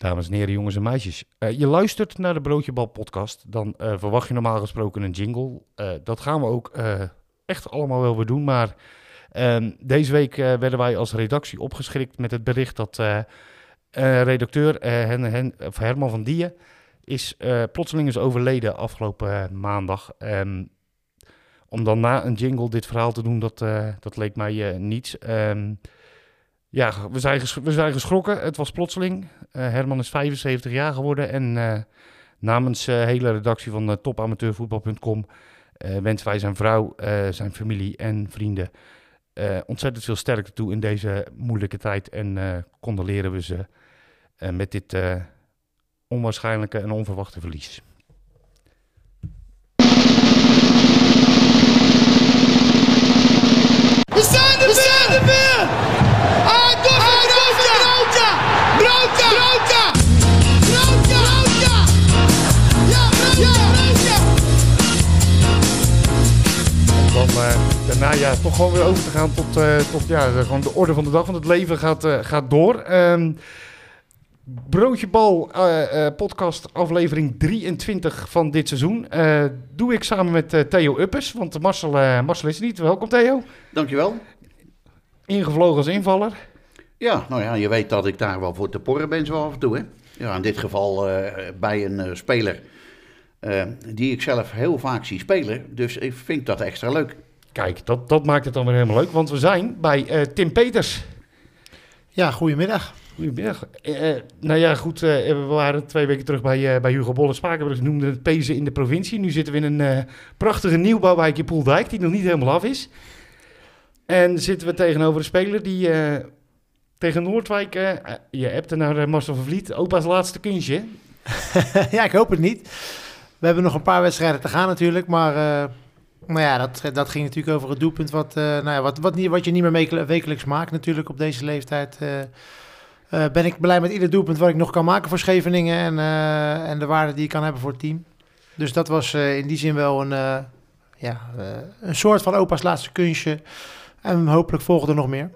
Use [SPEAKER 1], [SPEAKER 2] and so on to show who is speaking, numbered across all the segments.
[SPEAKER 1] Dames en heren, jongens en meisjes. Uh, je luistert naar de Broodjebal podcast. Dan uh, verwacht je normaal gesproken een jingle. Uh, dat gaan we ook echt allemaal wel weer doen. Maar ehm, deze week werden wij als redactie opgeschrikt met het bericht dat redacteur Hen, Herman van Dieën is, plotseling is overleden afgelopen maandag. Um, om dan na een jingle dit verhaal te doen, dat, dat leek mij niets. Um, ja, we zijn, we zijn geschrokken. Het was plotseling. Uh, Herman is 75 jaar geworden. En uh, namens de uh, hele redactie van topamateurvoetbal.com wensen wij zijn vrouw, zijn familie en vrienden ontzettend veel sterkte toe in deze moeilijke tijd. En condoleren we ze met dit onwaarschijnlijke en onverwachte verlies.
[SPEAKER 2] We zijn er we zijn er weer!
[SPEAKER 1] Uh, daarna ja, toch gewoon weer over te gaan tot, uh, tot ja, gewoon de orde van de dag. Want het leven gaat, uh, gaat door. Broodje Bal uh, uh, podcast aflevering 23 van dit seizoen. Doe ik samen met Theo Uppes, want Marcel, Marcel is er niet. Welkom Theo.
[SPEAKER 3] Dankjewel.
[SPEAKER 1] Ingevlogen als invaller.
[SPEAKER 3] Ja, nou ja, je weet dat ik daar wel voor te porren ben zo af en toe. Hè? Ja, in dit geval bij een speler die ik zelf heel vaak zie spelen. Dus ik vind dat extra leuk.
[SPEAKER 1] Kijk, dat, dat maakt het dan weer helemaal leuk, want we zijn bij Tim Peters.
[SPEAKER 4] Ja, goedemiddag.
[SPEAKER 1] Goedemiddag. Uh, nou ja, goed. Uh, we waren twee weken terug bij, uh, bij Hugo Bolle Spakenburg. noemden het Pezen in de provincie. Nu zitten we in een prachtige nieuwbouwwijk in Poeldijk, die nog niet helemaal af is. En zitten we tegenover een speler die tegen Noordwijk... je hebt er naar Marcel van Vliet, opa's laatste kunstje.
[SPEAKER 4] ja, ik hoop het niet. We hebben nog een paar wedstrijden te gaan natuurlijk, maar... Maar ja, dat, dat ging natuurlijk over het doelpunt wat, nou ja, wat, wat, wat je niet meer wekelijks maakt natuurlijk op deze leeftijd. Ben ik blij met ieder doelpunt wat ik nog kan maken voor Scheveningen en, en de waarde die ik kan hebben voor het team. Dus dat was in die zin wel een, ja, een soort van opa's laatste kunstje. En hopelijk volgen er nog meer.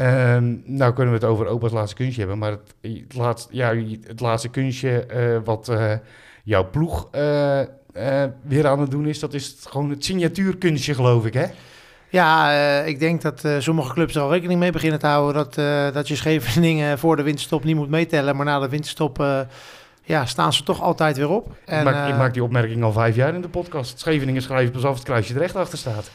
[SPEAKER 1] Um, nou kunnen we het over opa's laatste kunstje hebben, maar het, het, laatste, ja, het laatste kunstje wat jouw ploeg weer aan het doen is, dat is gewoon het signatuurkunstje geloof ik hè?
[SPEAKER 4] Ja, ik denk dat sommige clubs er al rekening mee beginnen te houden dat, dat je Scheveningen voor de winterstop niet moet meetellen. Maar na de winterstop ja, staan ze toch altijd weer op.
[SPEAKER 1] En, ik, maak, ik maak die opmerking al vijf jaar in de podcast. Scheveningen schrijft pas af het kruisje er recht achter staat.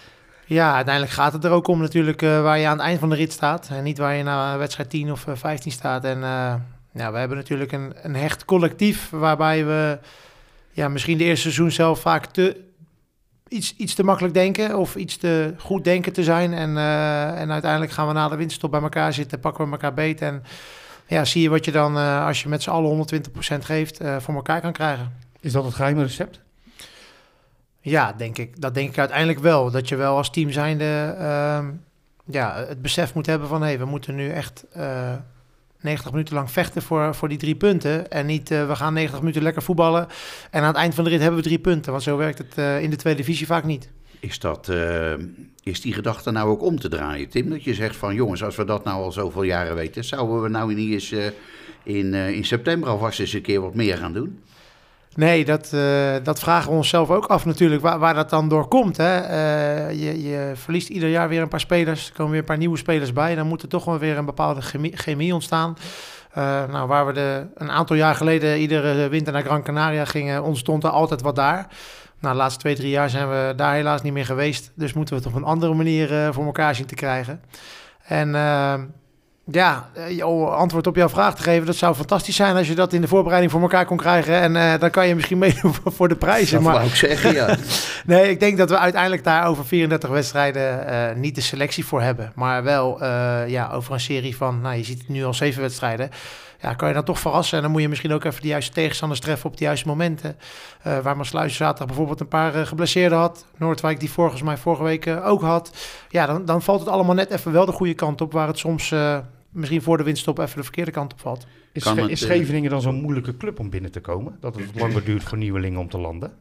[SPEAKER 4] Ja, uiteindelijk gaat het er ook om natuurlijk waar je aan het eind van de rit staat. En niet waar je na wedstrijd 10 of 15 staat. En ja, we hebben natuurlijk een, een hecht collectief waarbij we ja, misschien de eerste seizoen zelf vaak te iets, iets te makkelijk denken of iets te goed denken te zijn. En, en uiteindelijk gaan we na de winterstop bij elkaar zitten, pakken we elkaar beet. En ja, zie je wat je dan, als je met z'n allen 120% geeft, voor elkaar kan krijgen.
[SPEAKER 1] Is dat het geheime recept?
[SPEAKER 4] Ja, denk ik. Dat denk ik uiteindelijk wel. Dat je wel als team zijnde uh, ja, het besef moet hebben van... hé, hey, we moeten nu echt 90 minuten lang vechten voor, voor die drie punten. En niet, uh, we gaan 90 minuten lekker voetballen. En aan het eind van de rit hebben we drie punten. Want zo werkt het uh, in de tweede divisie vaak niet.
[SPEAKER 3] Is, dat, uh, is die gedachte nou ook om te draaien, Tim? Dat je zegt van jongens, als we dat nou al zoveel jaren weten... zouden we nou niet eens in, in september alvast eens een keer wat meer gaan doen?
[SPEAKER 4] Nee, dat, uh, dat vragen we onszelf ook af natuurlijk, waar, waar dat dan door komt. Hè? Uh, je, je, verliest ieder jaar weer een paar spelers, er komen weer een paar nieuwe spelers bij. Dan moet er toch wel weer een bepaalde chemie, chemie ontstaan. Uh, nou, waar we de, een aantal jaar geleden iedere winter naar Gran Canaria gingen, ontstond er altijd wat daar. Nou, de laatste twee, drie jaar zijn we daar helaas niet meer geweest. Dus moeten we het op een andere manier voor elkaar zien te krijgen. En ja, eh, jouw antwoord op jouw vraag te geven, dat zou fantastisch zijn als je dat in de voorbereiding voor elkaar kon krijgen. En uh, dan kan je misschien meedoen voor de prijzen.
[SPEAKER 3] Dat maar ik zeggen, ja.
[SPEAKER 4] nee, ik denk dat we uiteindelijk daar over 34 wedstrijden uh, niet de selectie voor hebben. Maar wel uh, ja, over een serie van, nou je ziet het nu al zeven wedstrijden ja, kan je dan toch verrassen. En dan moet je misschien ook even de juiste tegenstanders treffen op de juiste momenten. Uh, waar Maasluis zaterdag bijvoorbeeld een paar uh, geblesseerden had. Noordwijk die volgens mij vorige week uh, ook had. Ja, dan, dan valt het allemaal net even wel de goede kant op. Waar het soms misschien voor de winststop even de verkeerde kant op valt.
[SPEAKER 1] Is, het, is Scheveningen dan zo'n moeilijke club om binnen te komen? Dat het langer duurt voor nieuwelingen om te landen?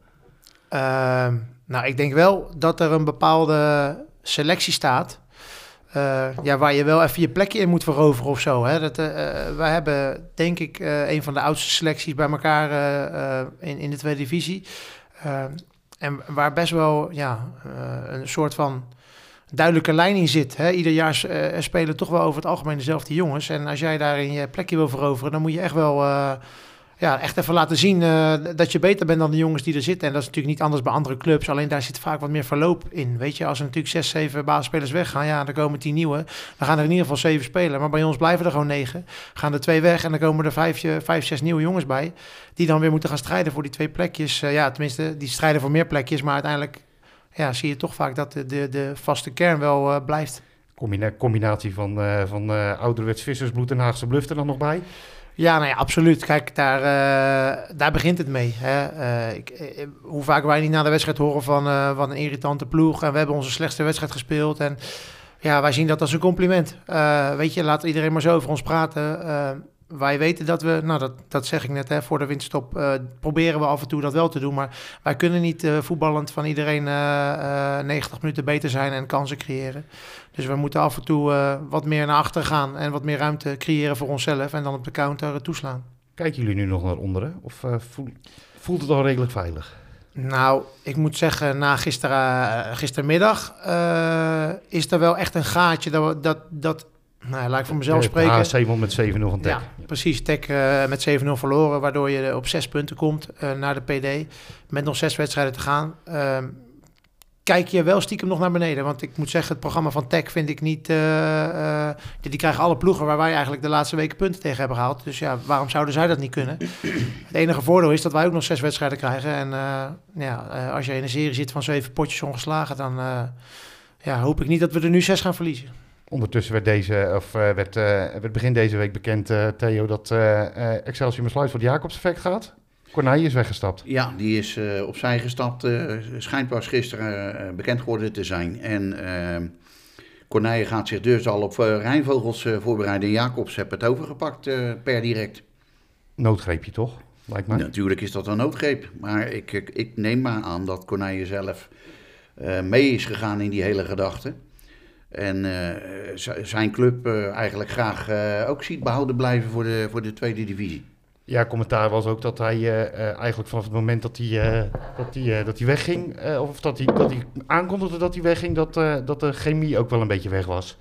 [SPEAKER 4] Ehm, nou, ik denk wel dat er een bepaalde selectie staat eh, ja, waar je wel even je plekje in moet veroveren of zo. Hè? Dat, eh, eh, wij hebben, denk ik, eh, een van de oudste selecties bij elkaar eh, eh, in, in de tweede divisie. Eh, en waar best wel ja, eh, een soort van duidelijke lijn in zit. Hè? Ieder jaar eh, spelen toch wel over het algemeen dezelfde jongens. En als jij daarin je plekje wil veroveren, dan moet je echt wel... eh, ja, echt even laten zien eh, dat je beter bent dan de jongens die er zitten. En dat is natuurlijk niet anders bij andere clubs. Alleen daar zit vaak wat meer verloop in. Weet je, als er natuurlijk zes, zeven basisspelers weggaan, ja, dan komen tien nieuwe. Dan gaan er in ieder geval zeven spelen. Maar bij ons blijven er gewoon negen. Gaan er twee weg en dan komen er vijf, vijf zes nieuwe jongens bij. Die dan weer moeten gaan strijden voor die twee plekjes. Ja, tenminste, die strijden voor meer plekjes. Maar uiteindelijk ja, zie je toch vaak dat de, de, de vaste kern wel eh, blijft.
[SPEAKER 1] Combina- combinatie van, eh van eh, ouderwets vissersbloed en Haagse bluff er dan nog bij.
[SPEAKER 4] Ja, nou ja, absoluut. Kijk, daar, daar begint het mee. Hè. Ik, hoe vaak wij niet na de wedstrijd horen van wat een irritante ploeg. En we hebben onze slechtste wedstrijd gespeeld. En ja, wij zien dat als een compliment. Weet je, laat iedereen maar zo over ons praten. Wij weten dat we, nou dat, dat zeg ik net, hè, voor de winterstop eh, proberen we af en toe dat wel te doen. Maar wij kunnen niet eh, voetballend van iedereen eh, eh, 90 minuten beter zijn en kansen creëren. Dus we moeten af en toe wat meer naar achter gaan en wat meer ruimte creëren voor onszelf. En dan op de counter toeslaan.
[SPEAKER 1] Kijken jullie nu nog naar onderen? Of eh, voel- voelt het al redelijk veilig?
[SPEAKER 4] Nou, ik moet zeggen, na gisteren, gistermiddag is er wel echt een gaatje dat, dat, dat nou, laat ik voor mezelf spreken.
[SPEAKER 1] HSC won met 7-0 van Tech.
[SPEAKER 4] Ja, precies. Tech eh, met 7-0 verloren, waardoor je op zes punten komt eh, naar de PD. Met nog zes wedstrijden te gaan. Ehm, kijk je wel stiekem nog naar beneden. Want ik moet zeggen, het programma van Tech vind ik niet... eh, die, krijgen alle ploegen waar wij eigenlijk de laatste weken punten tegen hebben gehaald. Dus ja, waarom zouden zij dat niet kunnen? Het enige voordeel is dat wij ook nog zes wedstrijden krijgen. En ja, als je in een serie zit van zeven potjes ongeslagen... dan ja, hoop ik niet dat we er nu zes gaan verliezen.
[SPEAKER 1] Ondertussen werd, deze, of, eh, werd, eh, werd begin deze week bekend, eh, Theo, dat Excelsior besluit voor het Jacobs-effect gaat. Corneille is weggestapt.
[SPEAKER 3] Ja, die is opzij gestapt. schijnt pas gisteren bekend geworden te zijn. En Corneille gaat zich dus al op Rijnvogels voorbereiden. Jacobs heeft het overgepakt per direct.
[SPEAKER 1] Noodgreepje toch? Lijkt mij.
[SPEAKER 3] Natuurlijk is dat een noodgreep. Maar ik, ik, ik neem maar aan dat Corneille zelf mee is gegaan in die hele gedachte. En eh, zijn club eh, eigenlijk graag eh, ook ziet behouden blijven voor de, voor de tweede divisie.
[SPEAKER 1] Ja, commentaar was ook dat hij eigenlijk vanaf het moment dat hij, dat hij, dat hij wegging, of dat hij, dat hij aankondigde dat hij wegging, dat, dat de chemie ook wel een beetje weg was.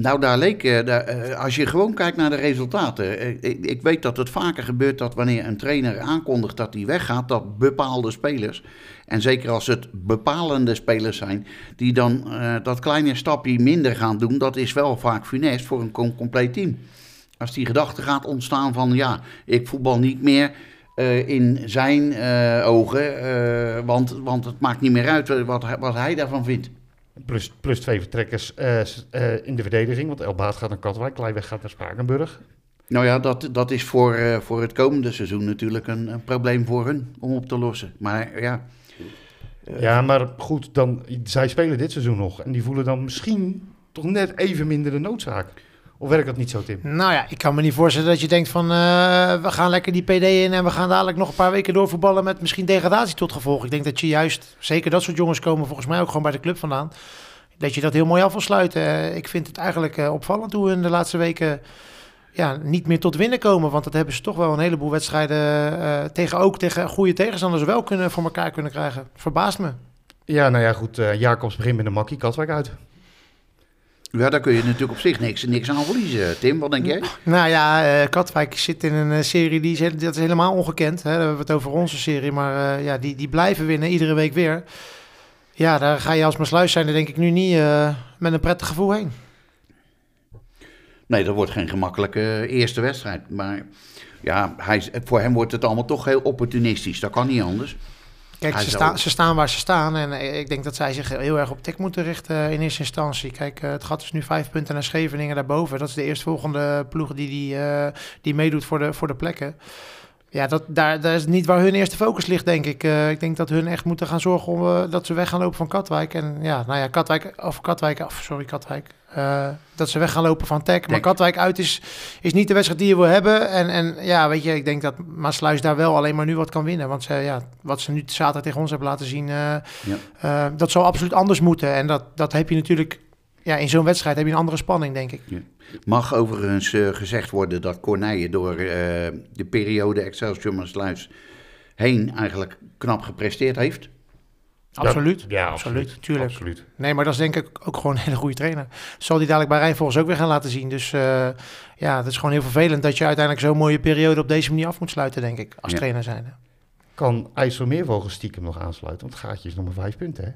[SPEAKER 3] Nou, daar leek, eh, daar, eh, als je gewoon kijkt naar de resultaten. eh, ik, ik weet dat het vaker gebeurt dat wanneer een trainer aankondigt dat hij weggaat, dat bepaalde spelers, en zeker als het bepalende spelers zijn, die dan dat kleine stapje minder gaan doen, dat is wel vaak funest voor een com- compleet team. Als die gedachte gaat ontstaan van, ja, ik voetbal niet meer in zijn ogen, want, want het maakt niet meer uit wat, wat hij daarvan vindt.
[SPEAKER 1] Plus, plus twee vertrekkers eh, eh, in de verdediging, want Elbaat gaat naar Katwijk, Kleiweg gaat naar Spakenburg.
[SPEAKER 3] Nou ja, dat, dat is voor, eh, voor het komende seizoen natuurlijk een, een probleem voor hun om op te lossen. Maar ja,
[SPEAKER 1] Ja, maar goed, dan, zij spelen dit seizoen nog en die voelen dan misschien toch net even minder de noodzaak. Of werkt dat niet zo, Tim?
[SPEAKER 4] Nou ja, ik kan me niet voorstellen dat je denkt van eh, we gaan lekker die PD in en we gaan dadelijk nog een paar weken doorvoetballen met misschien degradatie tot gevolg. Ik denk dat je juist, zeker dat soort jongens komen volgens mij ook gewoon bij de club vandaan, dat je dat heel mooi af wil sluiten. Eh, ik vind het eigenlijk eh, opvallend hoe we in de laatste weken ja, niet meer tot winnen komen. Want dat hebben ze toch wel een heleboel wedstrijden tegen ook tegen goede tegenstanders wel kunnen voor elkaar kunnen krijgen. Verbaast me.
[SPEAKER 1] Ja, nou ja, goed. eh, Jacobs begint met een makkie, Katwijk uit.
[SPEAKER 3] Ja, daar kun je natuurlijk op zich niks, niks aan verliezen. Tim, wat denk jij?
[SPEAKER 4] Nou ja, eh, Katwijk zit in een eh, serie die is, dat is helemaal ongekend. Hè. Dan hebben we het over onze serie, maar eh, ja, die, die blijven winnen iedere week weer. Ja, daar ga je als Maasluis zijn, denk ik nu niet met een prettig gevoel heen.
[SPEAKER 3] Nee, dat wordt geen gemakkelijke eerste wedstrijd. Maar ja, hij, voor hem wordt het allemaal toch heel opportunistisch. Dat kan niet anders.
[SPEAKER 4] Kijk,
[SPEAKER 3] Hij
[SPEAKER 4] ze,
[SPEAKER 3] zou-
[SPEAKER 4] sta- ze staan waar ze staan en eh, ik denk dat zij zich heel erg op Tech moeten richten eh, in eerste instantie. Kijk, eh, het gat is nu vijf punten naar Scheveningen daarboven. Dat is de eerstvolgende ploeg die, die, die meedoet voor de, voor de plekken. Ja, dat, daar, daar is niet waar hun eerste focus ligt, denk ik. Eh, ik denk dat hun echt moeten gaan zorgen om, eh, dat ze weg gaan lopen van Katwijk. En ja, nou ja, Katwijk, of Katwijk, of sorry, Katwijk. Eh, dat ze weg gaan lopen van Tech. Maar. Katwijk uit is, is niet de wedstrijd die je wil hebben. En, en ja, weet je, ik denk dat Maasluis daar wel alleen maar nu wat kan winnen. Want ze, ja, wat ze nu zaterdag tegen ons hebben laten zien,
[SPEAKER 3] Ja.
[SPEAKER 4] dat zou absoluut anders moeten. En dat, dat heb je natuurlijk ja, in zo'n wedstrijd heb je een andere spanning, denk ik.
[SPEAKER 3] Mag overigens eh, gezegd worden dat Corneille door eh, de periode Excelsior Maasluis heen eigenlijk knap gepresteerd heeft.
[SPEAKER 4] Absoluut.
[SPEAKER 1] Ja,
[SPEAKER 4] absoluut.
[SPEAKER 1] absoluut.
[SPEAKER 4] Tuurlijk.
[SPEAKER 1] absoluut.
[SPEAKER 4] Nee, maar dat is denk ik ook gewoon een hele goede trainer. Zal die dadelijk bij Rijnvolgens ook weer gaan laten zien. Dus eh, ja, het is gewoon heel vervelend dat je uiteindelijk zo'n mooie periode op deze manier af moet sluiten, denk ik. Als
[SPEAKER 3] Ja.
[SPEAKER 4] trainer zijn.
[SPEAKER 1] Kan IJsselmeervogels stiekem nog aansluiten? Want het gaatje is nog maar vijf punten, hè?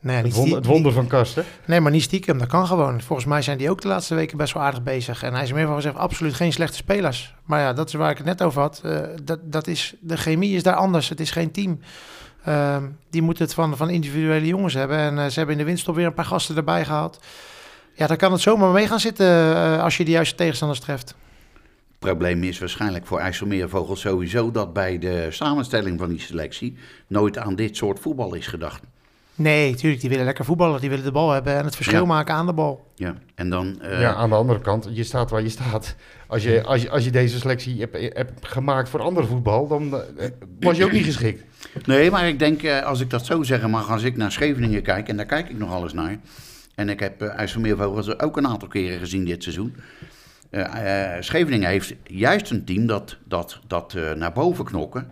[SPEAKER 4] Nee,
[SPEAKER 1] Het, wonder,
[SPEAKER 4] stie-
[SPEAKER 1] het wonder van Karsten.
[SPEAKER 4] nee, maar niet stiekem. Dat kan gewoon. Volgens mij zijn die ook de laatste weken best wel aardig bezig. En hij is meer van gezegd absoluut geen slechte spelers. Maar ja, dat is waar ik het net over had. Eh, dat, dat is, de chemie is daar anders. Het is geen team. Ehm, die moeten het van, van individuele jongens hebben. En eh, ze hebben in de winststop weer een paar gasten erbij gehaald. Ja, dan kan het zomaar mee gaan zitten eh, als je de juiste tegenstanders treft.
[SPEAKER 3] Het probleem is waarschijnlijk voor IJsselmeervogels sowieso dat bij de samenstelling van die selectie nooit aan dit soort voetbal is gedacht.
[SPEAKER 4] Nee, tuurlijk, die willen lekker voetballen. Die willen de bal hebben en het verschil
[SPEAKER 3] Ja.
[SPEAKER 4] maken aan de bal.
[SPEAKER 3] Ja, en dan... eh,
[SPEAKER 1] ja, aan de andere kant, je staat waar je staat. Als je, als je, als je deze selectie hebt, hebt gemaakt voor andere voetbal, dan eh, was je ook niet geschikt.
[SPEAKER 3] Nee, maar ik denk, eh, als ik dat zo zeggen mag, als ik naar Scheveningen kijk, en daar kijk ik nog alles naar. En ik heb uh, IJsselmeervogels ook een aantal keren gezien dit seizoen. Scheveningen heeft juist een team dat, dat, dat eh, naar boven knokken.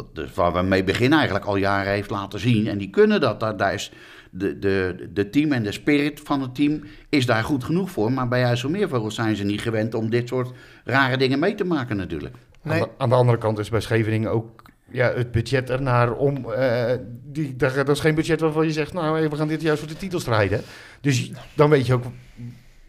[SPEAKER 3] Dat, dus waar we mee beginnen eigenlijk al jaren heeft laten zien. En die kunnen dat. Daar, daar is de, de, de team en de spirit van het team is daar goed genoeg voor. Maar bij IJsselmeervogels zijn ze niet gewend om dit soort rare dingen mee te maken natuurlijk.
[SPEAKER 4] Nee.
[SPEAKER 1] Aan, de, aan de andere kant is bij Scheveningen ook ja, het budget ernaar om... eh, die, dat, dat is geen budget waarvan je zegt, nou, we gaan dit juist voor de titel strijden. Dus dan weet je ook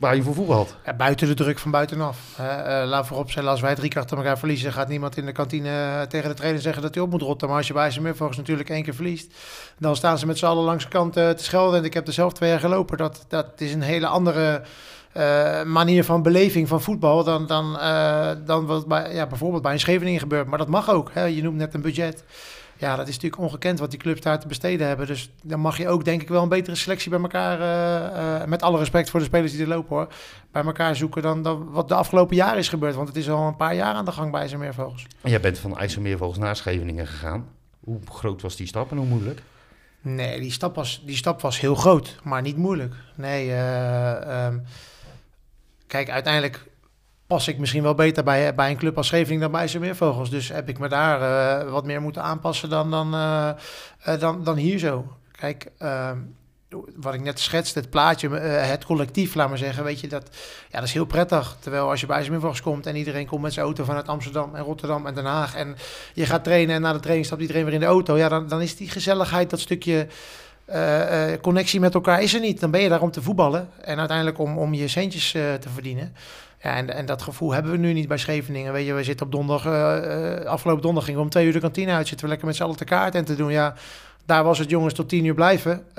[SPEAKER 1] waar je voor voetbalt.
[SPEAKER 4] Ja, buiten de druk van buitenaf. Uh, laat vooropstellen, als wij drie keer elkaar verliezen, gaat niemand in de kantine uh, tegen de trainer zeggen dat hij op moet rotten. Maar als je bij zijn volgens natuurlijk één keer verliest, dan staan ze met z'n allen langs de kant uh, te schelden. En ik heb er zelf twee jaar gelopen. Dat, dat is een hele andere manier van beleving van voetbal dan, dan, dan wat bij, ja, bijvoorbeeld bij een Scheveningen gebeurt. Maar dat mag ook. Hè? Je noemt net een budget. Ja, dat is natuurlijk ongekend wat die clubs daar te besteden hebben. Dus dan mag je ook denk ik wel een betere selectie bij elkaar, uh, met alle respect voor de spelers die er lopen hoor, bij elkaar zoeken dan, dan wat de afgelopen jaren is gebeurd. Want het is al een paar jaar aan de gang bij IJsselmeervogels.
[SPEAKER 1] En jij bent van IJsselmeervogels naar Scheveningen gegaan. Hoe groot was die stap en hoe moeilijk?
[SPEAKER 4] Nee, die stap was, die stap was heel groot, maar niet moeilijk. Nee, uh, um, kijk, uiteindelijk pas ik misschien wel beter bij, bij een club als Scheveningen dan bij IJsselmeervogels. Dus heb ik me daar uh, wat meer moeten aanpassen dan, dan, uh, uh, dan, dan hier zo. Kijk, ehm, wat ik net schetste, het plaatje, het collectief, laat maar zeggen, weet je, dat, ja, dat is heel prettig. Terwijl als je bij IJsselmeervogels komt en iedereen komt met zijn auto vanuit Amsterdam en Rotterdam en Den Haag en je gaat trainen en na de training stapt iedereen weer in de auto, ja, dan, dan is die gezelligheid, dat stukje... Connectie met elkaar is er niet. Dan ben je daar om te voetballen en uiteindelijk om, om je centjes te verdienen. Ja, en, en dat gevoel hebben we nu niet bij Scheveningen. Weet je, we zitten op donderdag, afgelopen donderdag gingen we om twee uur de kantine uit. Zitten we lekker met z'n allen te kaart en te doen. Ja, daar was het jongens tot tien uur blijven.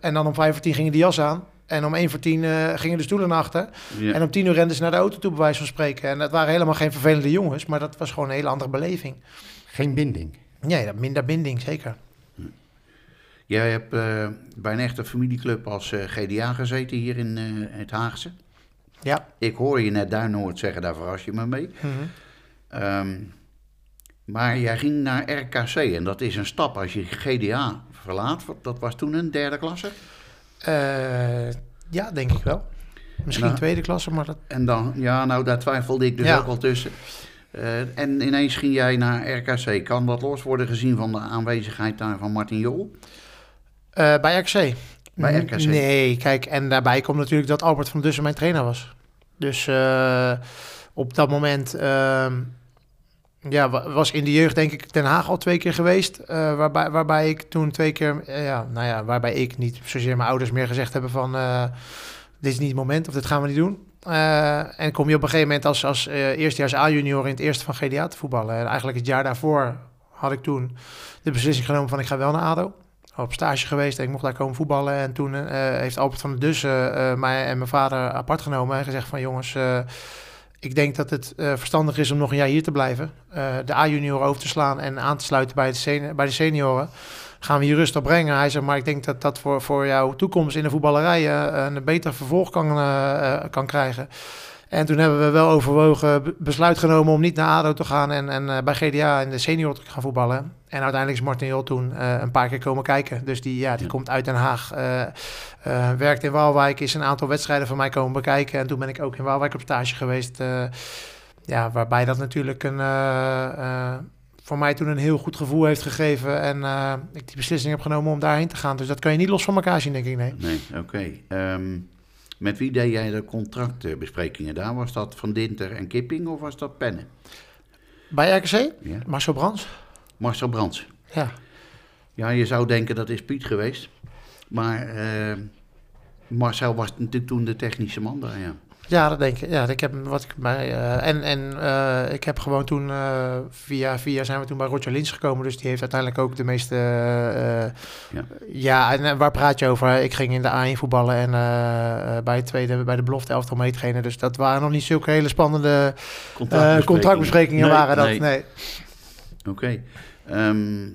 [SPEAKER 4] en dan om vijf voor tien gingen de jas aan. En om één voor tien gingen de stoelen naar achter. Ja. En om tien uur renden ze naar de auto toe, bij wijze van spreken. En dat waren helemaal geen vervelende jongens, maar dat was gewoon een hele andere beleving.
[SPEAKER 1] Geen binding?
[SPEAKER 4] Nee, minder binding, zeker.
[SPEAKER 3] Jij hebt uh, bij een echte familieclub als uh, GDA gezeten hier in het Haagse.
[SPEAKER 4] Ja.
[SPEAKER 3] Ik hoor je net daar nooit zeggen, daar verras je me mee.
[SPEAKER 4] Mm
[SPEAKER 3] -hmm. um, maar jij ging naar RKC en dat is een stap als je GDA verlaat. Dat was toen een derde klasse?
[SPEAKER 4] Uh, ja, denk ik wel. Misschien
[SPEAKER 3] dan,
[SPEAKER 4] tweede klasse, maar dat...
[SPEAKER 3] En dan, ja, nou daar twijfelde ik dus
[SPEAKER 4] Ja.
[SPEAKER 3] ook al tussen. Uh, en ineens ging jij naar RKC. Kan dat los worden gezien van de aanwezigheid daar van Martin Jol?
[SPEAKER 4] Uh, bij RKC?
[SPEAKER 3] Bij RKC?
[SPEAKER 4] Nee, kijk, en daarbij komt natuurlijk dat Albert van Dussen mijn trainer was. Dus uh, op dat moment uh, ja, was in de jeugd denk ik Den Haag al twee keer geweest. Uh, waarbij, waarbij ik toen twee keer, ja, nou ja, waarbij ik niet zozeer mijn ouders meer gezegd hebben van uh, dit is niet het moment of dit gaan we niet doen. Uh, en kom je op een gegeven moment als, als eerstejaars A-junior in het eerste van GDA te voetballen. En eigenlijk het jaar daarvoor had ik toen de beslissing genomen van ik ga wel naar ADO op stage geweest en ik mocht daar komen voetballen. En toen uh, heeft Albert van der Dussen uh, mij en mijn vader apart genomen en gezegd van jongens, uh, ik denk dat het verstandig is om nog een jaar hier te blijven. de A-junior over te slaan en aan te sluiten bij de, de senioren. Gaan we hier rust op brengen. Hij zegt, maar ik denk dat dat voor, voor jouw toekomst in de voetballerij een beter vervolg kan, kan krijgen. En toen hebben we wel overwogen, besluit genomen om niet naar ADO te gaan en, en bij GDA in de senior te gaan voetballen. En uiteindelijk is Martin Jol toen eh, een paar keer komen kijken. Dus die, ja, die
[SPEAKER 3] Ja.
[SPEAKER 4] komt uit Den Haag, eh, werkt in Waalwijk, is een aantal wedstrijden van mij komen bekijken. En toen ben ik ook in Waalwijk op stage geweest. ja, waarbij dat natuurlijk een, voor mij toen een heel goed gevoel heeft gegeven. En ik die beslissing heb genomen om daarheen te gaan. Dus dat kan je niet los van elkaar zien, denk ik. Nee.
[SPEAKER 3] Nee, oké. Ehm, met wie deed jij de contractbesprekingen daar? Was dat Van Dinter en Kipping of was dat Pennen?
[SPEAKER 4] Bij RKC,
[SPEAKER 3] Ja.
[SPEAKER 4] Marcel Brands.
[SPEAKER 3] Marcel Brands.
[SPEAKER 4] Ja.
[SPEAKER 3] Ja, je zou denken dat is Piet geweest. Maar eh, Marcel was natuurlijk toen de technische man daar, ja.
[SPEAKER 4] Ja, dat denk ik. Ja, ik heb wat ik bij. eh, en en eh, ik heb gewoon toen via via zijn we toen bij Roger Lins gekomen. Dus die heeft uiteindelijk ook de meeste.
[SPEAKER 3] Ja.
[SPEAKER 4] ja. en waar praat je over? Ik ging in de A1 voetballen en bij het tweede bij de belofte elftal meetrainen. Dus dat waren nog niet zulke hele spannende contractbesprekingen.
[SPEAKER 3] Nee,
[SPEAKER 4] waren dat.
[SPEAKER 3] nee.
[SPEAKER 4] Nee.
[SPEAKER 3] Oké. Ehm,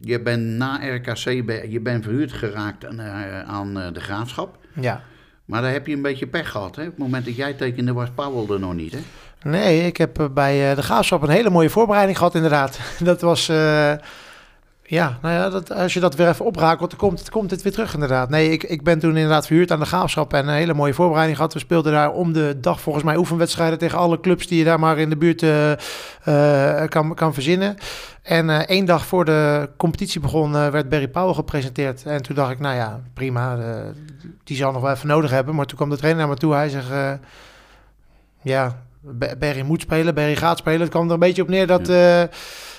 [SPEAKER 3] je bent na RKC, ben- je bent verhuurd geraakt aan, eh, aan eh, de graafschap.
[SPEAKER 4] Ja.
[SPEAKER 3] Maar daar heb je een beetje pech gehad, hè? Op het moment dat jij tekende was Powell er nog niet, hè?
[SPEAKER 4] Nee, ik heb eh, bij de Graafschap een hele mooie voorbereiding gehad, inderdaad. Dat was, ja, nou ja, dat, als je dat weer even oprakelt, dan komt, het- komt het weer terug, inderdaad. Nee, ik, ik ben toen inderdaad verhuurd aan de Graafschap en een hele mooie voorbereiding gehad. We speelden daar om de dag volgens mij oefenwedstrijden tegen alle clubs die je daar maar in de buurt eh, eh, kan, kan verzinnen. En eh, één dag voor de competitie begon, werd Barry Powell gepresenteerd. En toen dacht ik, nou ja, prima, die zal nog wel even nodig hebben. Maar toen kwam de trainer naar me toe, hij zegt... ja, Berry moet spelen, Berry gaat spelen. Het kwam er een beetje op neer dat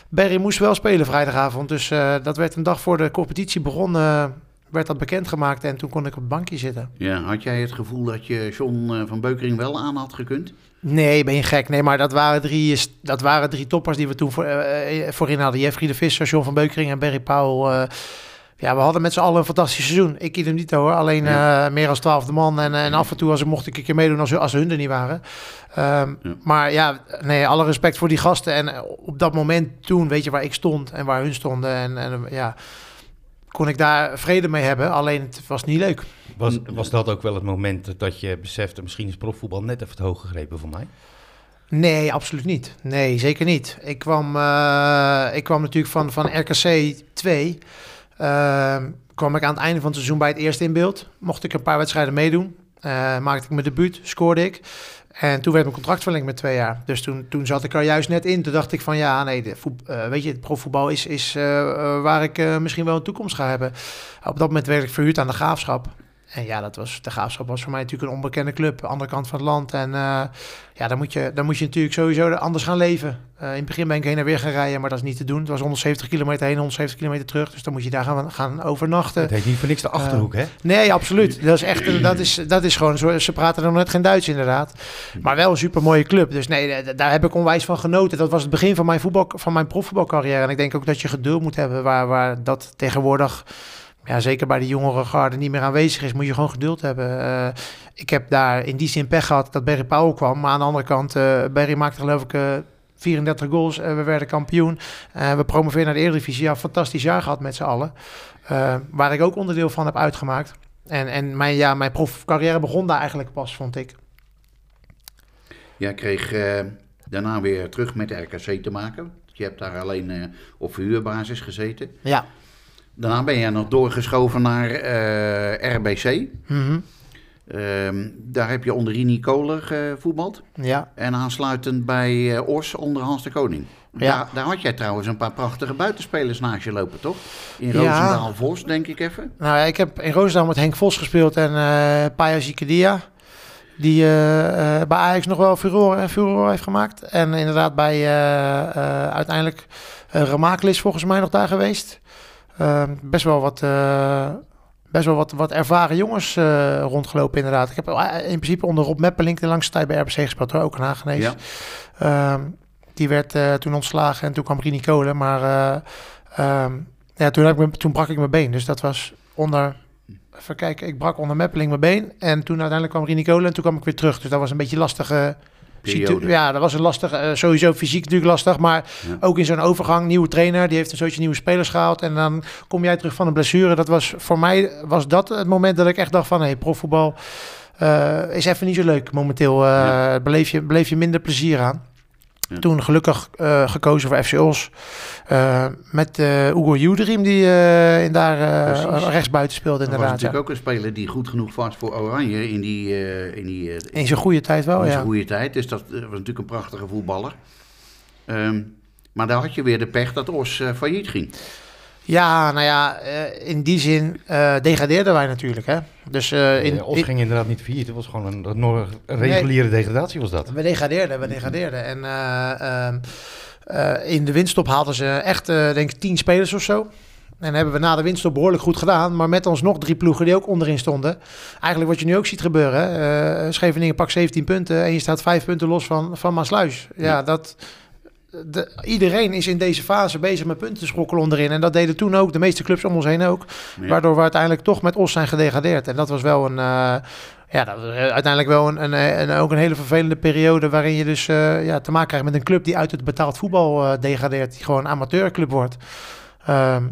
[SPEAKER 4] Berry moest wel spelen vrijdagavond. Dus eh, dat werd een dag voor de competitie begon, eh, werd dat bekendgemaakt. En toen kon ik op het bankje zitten.
[SPEAKER 3] Ja, had jij het gevoel dat je John eh, van Beukering wel aan had gekund?
[SPEAKER 4] Nee, ben je gek? Nee, maar dat waren drie, dat waren drie toppers die we toen voor, voorin hadden. Jeffrey de Visser, John van Beukering en Berry Powell. Eh. ja, we hadden met z'n allen een fantastisch seizoen. Ik idem niet hoor, alleen eh, meer als twaalfde man. En, en af en toe als ik mocht ik een keer meedoen als, als hun er niet waren. Ehm,
[SPEAKER 3] Ja.
[SPEAKER 4] Maar ja, nee, alle respect voor die gasten. En eh, op dat moment toen, weet je waar ik stond en waar hun stonden. En, en eh, ja, kon ik daar vrede mee hebben. Alleen het was niet leuk.
[SPEAKER 1] Was, was dat ook wel het moment dat je besefte, misschien is profvoetbal net even het hoog gegrepen voor mij?
[SPEAKER 4] Nee, absoluut niet. Nee, zeker niet. Ik kwam, eh, ik kwam natuurlijk van, van RKC 2. Ehm, kwam ik aan het einde van het seizoen bij het eerste in beeld. Mocht ik een paar wedstrijden meedoen. Eh, maakte ik mijn debuut, scoorde ik. En toen werd mijn contract verlengd met twee jaar. Dus toen, toen zat ik er juist net in. Toen dacht ik van ja, nee, voet, eh, weet je, profvoetbal is, is eh, waar ik misschien wel een toekomst ga hebben. Op dat moment werd ik verhuurd aan de Graafschap. En ja, dat was, de Graafschap was voor mij natuurlijk een onbekende club. Andere kant van het land. En eh, ja, dan moet, je, dan moet je natuurlijk sowieso anders gaan leven. Eh, in het begin ben ik heen en weer gaan rijden, maar dat is niet te doen. Het was 170 kilometer heen, 170 kilometer terug. Dus dan moet je daar gaan, gaan overnachten.
[SPEAKER 1] Het heet niet voor niks de Achterhoek, hè?
[SPEAKER 4] Nee, absoluut. Dat is echt, dat is, dat is gewoon zo. Ze praten nog net geen Duits, inderdaad. Maar wel een super mooie club. Dus nee, da- daar heb ik onwijs van genoten. Dat was het begin van mijn, voetbal, van mijn profvoetbalcarrière. En ik denk ook dat je geduld moet hebben, waar, waar dat tegenwoordig. Ja, zeker bij de jongere garde niet meer aanwezig is, moet je gewoon geduld hebben. Eh, ik heb daar in die zin pech gehad dat Barry Powell kwam. Maar aan de andere kant, eh Barry maakte geloof ik eh, 34 goals. Eh, we werden kampioen. Eh, we promoveerden naar de Eredivisie. Ja, fantastisch jaar gehad met z'n allen. Eh, waar ik ook onderdeel van heb uitgemaakt. En, en mijn, ja, mijn profcarrière begon daar eigenlijk pas, vond ik.
[SPEAKER 3] Jij kreeg eh, daarna weer terug met RKC te maken. Je hebt daar alleen eh, op verhuurbasis gezeten.
[SPEAKER 4] Ja.
[SPEAKER 3] Daarna ben jij nog doorgeschoven naar eh, RBC.
[SPEAKER 4] Mhm.
[SPEAKER 3] Ehm, daar heb je onder Rini Koler gevoetbald.
[SPEAKER 4] Ja.
[SPEAKER 3] En aansluitend bij eh, Ors onder Hans de Koning.
[SPEAKER 4] Ja.
[SPEAKER 3] Daar, daar had jij trouwens een paar prachtige buitenspelers naast je lopen, toch? In
[SPEAKER 4] Ja.
[SPEAKER 3] Roosendaal Vos, denk ik even.
[SPEAKER 4] Nou ja, ik heb in Roosendaal met Henk Vos gespeeld en eh Paya. Die bij Ajax nog wel furore, furore heeft gemaakt. En inderdaad bij uiteindelijk uh, Ramaklis volgens mij nog daar geweest. Ehm, best wel wat, eh, best wel wat, wat ervaren jongens eh, rondgelopen inderdaad. Ik heb eh, in principe onder Rob Meppelink de langste tijd bij RBC gespeeld. Hoor, ook een Hagenees.
[SPEAKER 3] Ja.
[SPEAKER 4] Ehm, die werd toen ontslagen en toen kwam Rini Kolen. Maar eh, ehm, ja, toen, heb ik me, toen brak ik mijn been. Dus dat was onder... Even kijken, ik brak onder Meppeling mijn been. En toen uiteindelijk kwam Rini Kolen en toen kwam ik weer terug. Dus dat was een beetje lastige...
[SPEAKER 3] Periode.
[SPEAKER 4] Ja, dat was een lastige... eh, sowieso fysiek natuurlijk lastig. Maar
[SPEAKER 3] Ja.
[SPEAKER 4] ook in zo'n overgang, nieuwe trainer. Die heeft een soortje nieuwe spelers gehaald. En dan kom jij terug van een blessure. Dat was voor mij was dat het moment dat ik echt dacht van... Hé, hey, profvoetbal eh, is even niet zo leuk momenteel. eh
[SPEAKER 3] Ja.
[SPEAKER 4] beleef, je, beleef je minder plezier aan.
[SPEAKER 3] Ja.
[SPEAKER 4] Toen gelukkig eh, gekozen voor FC Os. Eh, met uh, Ugo Juderim die eh, in daar eh, rechtsbuiten speelde
[SPEAKER 3] Dat was
[SPEAKER 4] inderdaad. Ja.
[SPEAKER 3] natuurlijk ook een speler die goed genoeg was voor Oranje in die, eh, in die eh,
[SPEAKER 4] In zijn goede tijd wel,
[SPEAKER 3] in
[SPEAKER 4] ja.
[SPEAKER 3] zijn goede tijd. Dus dat eh, was natuurlijk een prachtige voetballer. Ehm, maar daar had je weer de pech dat Os eh, failliet ging.
[SPEAKER 4] Ja, nou ja, eh, in die zin eh, degradeerden wij natuurlijk. Hè? Dus eh, in, in-
[SPEAKER 1] ging inderdaad niet failliet. Het was gewoon een, een, reguliere degradatie was dat.
[SPEAKER 4] We degradeerden, we degradeerden. En eh, ehm, eh, in de winststop haalden ze echt, denk ik, tien spelers of zo. En hebben we na de winststop behoorlijk goed gedaan. Maar met ons nog drie ploegen die ook onderin stonden. Eigenlijk wat je nu ook ziet gebeuren. Scheveningen pakt 17 punten en je staat vijf punten los van, van Maasluis. Ja,
[SPEAKER 3] Ja.
[SPEAKER 4] dat... De, iedereen is in deze fase bezig met punten te onderin. En dat deden toen ook de meeste clubs om ons heen ook.
[SPEAKER 3] Ja.
[SPEAKER 4] Waardoor we uiteindelijk toch met Os zijn gedegradeerd. En dat was wel een. eh, ja, dat was uiteindelijk wel een, een, een, ook een hele vervelende periode. Waarin je dus eh, ja, te maken krijgt met een club die uit het betaald voetbal eh, degradeert. Die gewoon amateurclub wordt. Ehm,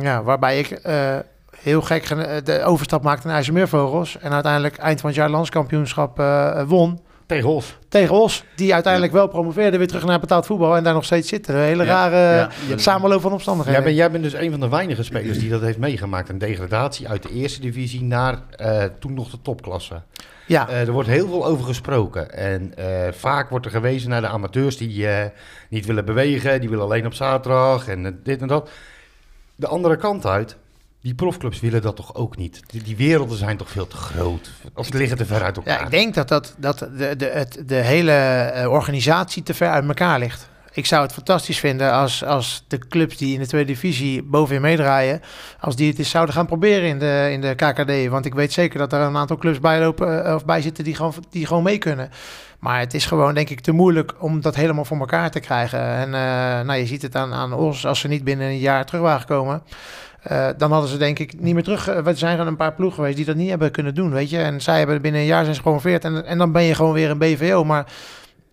[SPEAKER 4] ja, waarbij ik eh, heel gek de overstap maakte naar IJsselmeervogels. En uiteindelijk eind van het jaar landskampioenschap eh, won.
[SPEAKER 1] Tegen Os.
[SPEAKER 4] Tegen Os, die uiteindelijk wel promoveerde weer terug naar betaald voetbal. En daar nog steeds zitten. Een hele
[SPEAKER 3] Ja,
[SPEAKER 4] rare
[SPEAKER 3] ja.
[SPEAKER 4] samenloop van omstandigheden.
[SPEAKER 1] Jij, bent, jij bent dus een van de weinige spelers die dat heeft meegemaakt. Een degradatie uit de eerste divisie naar eh, toen nog de topklasse.
[SPEAKER 4] ja.
[SPEAKER 1] Eh, er wordt heel veel over gesproken. En eh, vaak wordt er gewezen naar de amateurs die eh, niet willen bewegen. Die willen alleen op zaterdag en dit en dat. De andere kant uit, die profclubs willen dat toch ook niet. Die, die werelden zijn toch veel te groot. Of ze liggen te ver uit elkaar.
[SPEAKER 4] Ja, ik denk dat, dat, dat de, de, het, de hele eh, organisatie te ver uit elkaar ligt. Ik zou het fantastisch vinden als, als de clubs die in de tweede divisie bovenin meedraaien, als die het eens zouden gaan proberen in de, in de KKD. Want ik weet zeker dat er een aantal clubs bij, lopen, eh, of bij zitten die gewoon, die gewoon mee kunnen. Maar het is gewoon, denk ik, te moeilijk om dat helemaal voor elkaar te krijgen. En eh, nou, je ziet het aan, aan ons, als ze niet binnen een jaar terug waren gekomen. Eh, dan hadden ze denk ik niet meer terug. eh, Er zijn er een paar ploegen geweest die dat niet hebben kunnen doen, weet je. En zij hebben binnen een jaar zijn gepromoveerd. En, en dan ben je gewoon weer een BVO. Maar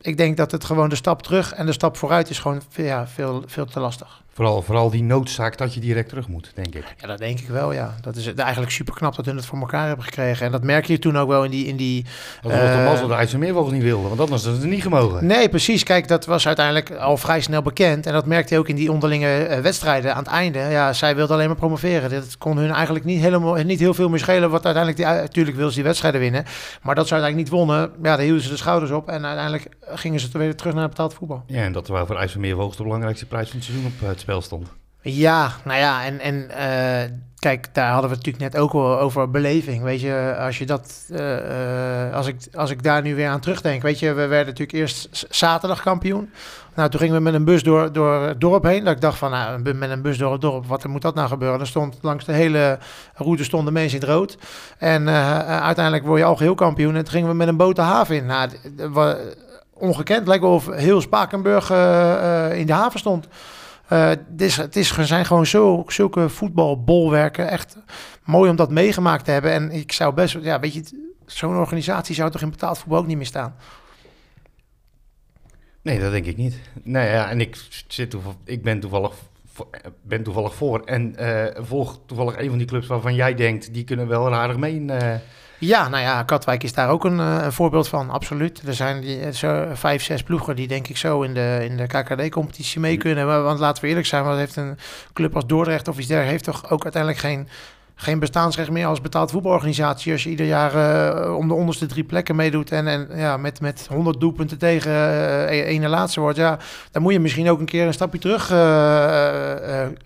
[SPEAKER 4] ik denk dat het gewoon de stap terug en de stap vooruit is gewoon ja, veel, veel te lastig.
[SPEAKER 1] Vooral, vooral die noodzaak dat je direct terug moet, denk ik.
[SPEAKER 4] Ja, dat denk ik wel, ja. Dat is eigenlijk super knap dat hun het voor elkaar hebben gekregen. En dat merk je toen ook wel in die... In die
[SPEAKER 1] Dat was de
[SPEAKER 4] Eh,
[SPEAKER 1] mazzel de IJsselmeervogels niet wilden, want anders hadden ze het niet gemogen.
[SPEAKER 4] Nee, precies. Kijk, dat was uiteindelijk al vrij snel bekend. En dat merkte je ook in die onderlinge eh, wedstrijden aan het einde. Ja, zij wilde alleen maar promoveren. Dat kon hun eigenlijk niet, helemaal, niet heel veel meer schelen. Wat uiteindelijk, die, natuurlijk wil ze die wedstrijden winnen. Maar dat ze uiteindelijk niet wonnen, ja, daar hielden ze de schouders op. En uiteindelijk gingen ze weer terug naar betaald voetbal.
[SPEAKER 1] Ja, en dat wel voor IJsselmeervogels de belangrijkste prijs van het seizoen op eh, het stond.
[SPEAKER 4] Ja, nou ja, en, en eh, kijk, daar hadden we het natuurlijk net ook al over beleving. Weet je, als je dat, eh, eh, als, ik, als ik daar nu weer aan terugdenk, weet je, we werden natuurlijk eerst zaterdag kampioen. Nou, toen gingen we met een bus door, door het dorp heen. Dat ik dacht van, nou, met een bus door het dorp, wat moet dat nou gebeuren? Er stond langs de hele route stonden mensen in het rood. En uiteindelijk word je al geheel kampioen. En toen gingen we met een boot de haven in. Nou, ongekend, lijkt wel of heel Spakenburg in de haven stond. Eh, het, is, het is, zijn gewoon zo, zulke voetbalbolwerken. Echt mooi om dat meegemaakt te hebben. En ik zou best, ja, weet je, zo'n organisatie zou toch in betaald voetbal ook niet meer staan.
[SPEAKER 1] Nee, dat denk ik niet. Nee, ja, en ik, zit ik ben, toevallig, ben toevallig voor en eh, volg toevallig een van die clubs waarvan jij denkt, die kunnen wel aardig mee. eh,
[SPEAKER 4] Ja, nou ja, Katwijk is daar ook een, eh, een voorbeeld van, absoluut. Er zijn die, eh, zo vijf, zes ploegen die denk ik zo in de, in de KKD-competitie mee kunnen. Maar, want laten we eerlijk zijn, want heeft een club als Dordrecht of iets dergelijks... heeft toch ook uiteindelijk geen, geen bestaansrecht meer als betaald voetbalorganisatie... als je ieder jaar eh, om de onderste drie plekken meedoet... en, en ja, met, met 100 doelpunten tegen eh ene laatste wordt... ja, dan moet je misschien ook een keer een stapje terug...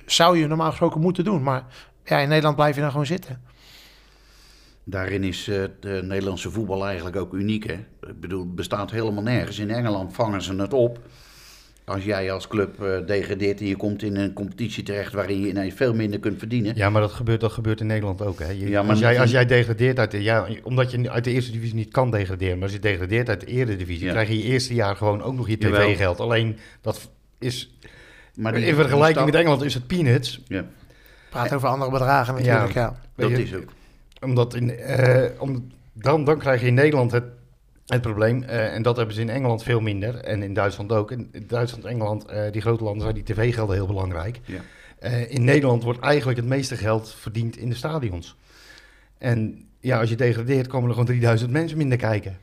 [SPEAKER 4] zou je normaal gesproken moeten doen, maar... Ja, in Nederland blijf je dan gewoon zitten.
[SPEAKER 3] Daarin is eh, het Nederlandse voetbal eigenlijk ook uniek. Hè? Ik bedoel, het bestaat helemaal nergens. In Engeland vangen ze het op. Als jij als club eh, degradeert en je komt in een competitie terecht waarin je ineens veel minder kunt verdienen.
[SPEAKER 1] ja, maar dat gebeurt, dat gebeurt in Nederland ook. Hè. Je-
[SPEAKER 3] Ja, maar
[SPEAKER 1] als, jij, als jij degradeert uit de, ja, omdat je uit de eerste divisie niet kan degraderen, maar als je degradeert uit de eredivisie,
[SPEAKER 3] Ja.
[SPEAKER 1] krijg je je eerste jaar gewoon ook nog je tv-geld. Alleen dat is,
[SPEAKER 3] Maar die-
[SPEAKER 1] in vergelijking met Engeland is het peanuts.
[SPEAKER 3] Ja,
[SPEAKER 4] Praat over andere bedragen natuurlijk, ja.
[SPEAKER 3] Dat
[SPEAKER 1] je,
[SPEAKER 3] is ook.
[SPEAKER 1] Omdat in, eh, om, dan, dan krijg je in Nederland het, het probleem, eh, en dat hebben ze in Engeland veel minder, en in Duitsland ook. In Duitsland, Engeland, eh, die grote landen, zijn die tv-gelden heel belangrijk.
[SPEAKER 3] Ja.
[SPEAKER 1] In Nederland wordt eigenlijk het meeste geld verdiend in de stadions. En ja, als je degradeert, komen er gewoon 3000 mensen minder kijken.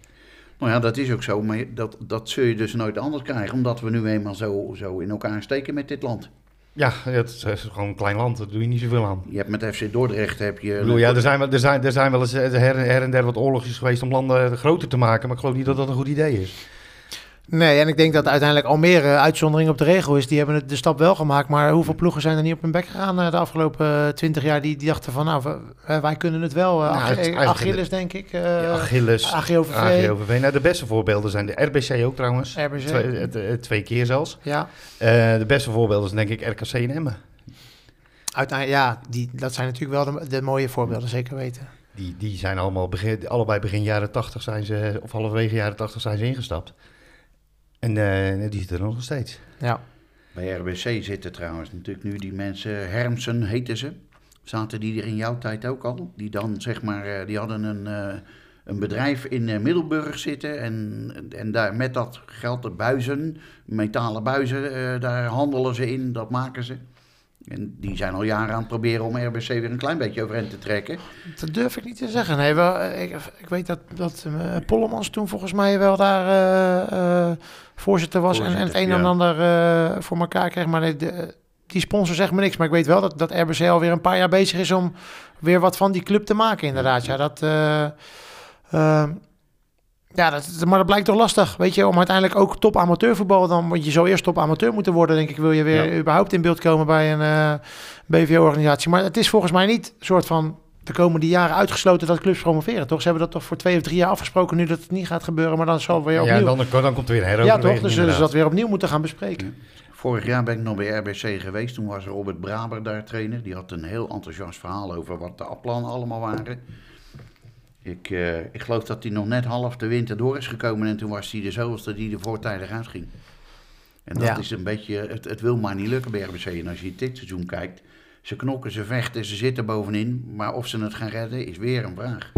[SPEAKER 3] Nou ja, dat is ook zo, maar dat, dat zul je dus nooit anders krijgen, omdat we nu eenmaal zo, zo in elkaar steken met dit land.
[SPEAKER 1] Ja, het is, gewoon een klein land, daar doe je niet zoveel aan.
[SPEAKER 3] Je hebt met FC Dordrecht heb je...
[SPEAKER 1] Ik bedoel, ja, er, zijn, wel- er, zijn, er zijn wel eens eh, her, her en der wat oorlogjes geweest om landen groter te maken, maar ik geloof niet dat dat een goed idee is.
[SPEAKER 4] Nee, en ik denk dat uiteindelijk Almere uitzondering op de regel is. Die hebben de stap wel gemaakt. Maar hoeveel ploegen zijn er niet op hun bek gegaan eh, de afgelopen twintig jaar? Die, die dachten van, nou, eh, wij kunnen het wel. Eh,
[SPEAKER 1] Nou,
[SPEAKER 4] Ach-
[SPEAKER 1] het
[SPEAKER 4] eh, Achilles, denk ik. eh,
[SPEAKER 1] Ja, Achilles,
[SPEAKER 4] AGOVV.
[SPEAKER 1] AGOVV. Nou, de beste voorbeelden zijn de RBC ook trouwens.
[SPEAKER 4] RBC.
[SPEAKER 1] Twee, eh, eh, twee keer zelfs.
[SPEAKER 4] Ja,
[SPEAKER 1] Eh, de beste voorbeelden zijn denk ik RKC en Emmen.
[SPEAKER 4] uiteindelijk, ja die, dat zijn natuurlijk wel de, de mooie voorbeelden, zeker weten.
[SPEAKER 1] Die, die zijn allemaal begin, allebei begin jaren 80 zijn ze, of halverwege jaren 80 zijn ze ingestapt. En eh, die zitten er nog steeds.
[SPEAKER 4] Ja,
[SPEAKER 3] Bij RBC zitten trouwens natuurlijk nu die mensen, Hermsen heten ze. Zaten die er in jouw tijd ook al? Die dan zeg maar, eh, die hadden een, eh, een bedrijf in eh, Middelburg zitten. En, en daar met dat geld, de buizen, metalen buizen, eh, daar handelen ze in, dat maken ze. En die zijn al jaren aan het proberen om RBC weer een klein beetje overeind te trekken.
[SPEAKER 4] dat durf ik niet te zeggen. Nee, wel, eh, ik, ik weet dat, dat eh, Pollemans toen volgens mij wel daar eh, voorzitter was. en, en het een en ander voor elkaar kreeg. Maar de, de- die sponsor zegt me niks. Maar ik weet wel dat, dat RBC alweer een paar jaar bezig is om weer wat van die club te maken, inderdaad. Ja, dat... ja, dat, maar dat blijkt toch lastig, weet je, om uiteindelijk ook top amateurvoetbal dan, want je zou eerst top amateur moeten worden, denk ik, wil je weer
[SPEAKER 3] Ja.
[SPEAKER 4] überhaupt in beeld komen bij een eh BVO-organisatie. Maar het is volgens mij niet een soort van de komende jaren uitgesloten dat clubs promoveren, toch? Ze hebben dat toch voor twee of drie jaar afgesproken nu dat het niet gaat gebeuren, maar dan zal weer
[SPEAKER 1] Ja,
[SPEAKER 4] opnieuw.
[SPEAKER 1] dan, dan komt er weer een
[SPEAKER 4] Ja, toch? Dus zullen ze dat weer opnieuw moeten gaan bespreken.
[SPEAKER 3] Vorig jaar ben ik nog bij RBC geweest. Toen was Robert Braber daar trainer. Die had een heel enthousiast verhaal over wat de plannen allemaal waren. Ik, eh, ik geloof dat hij nog net half de winter door is gekomen. En toen was hij de zoveelste die er voortijdig uitging. En dat
[SPEAKER 4] Ja.
[SPEAKER 3] is een beetje... Het, het wil maar niet lukken bij RBC. En als je dit seizoen kijkt... Ze knokken, ze vechten, ze zitten bovenin. Maar of ze het gaan redden, is weer een vraag.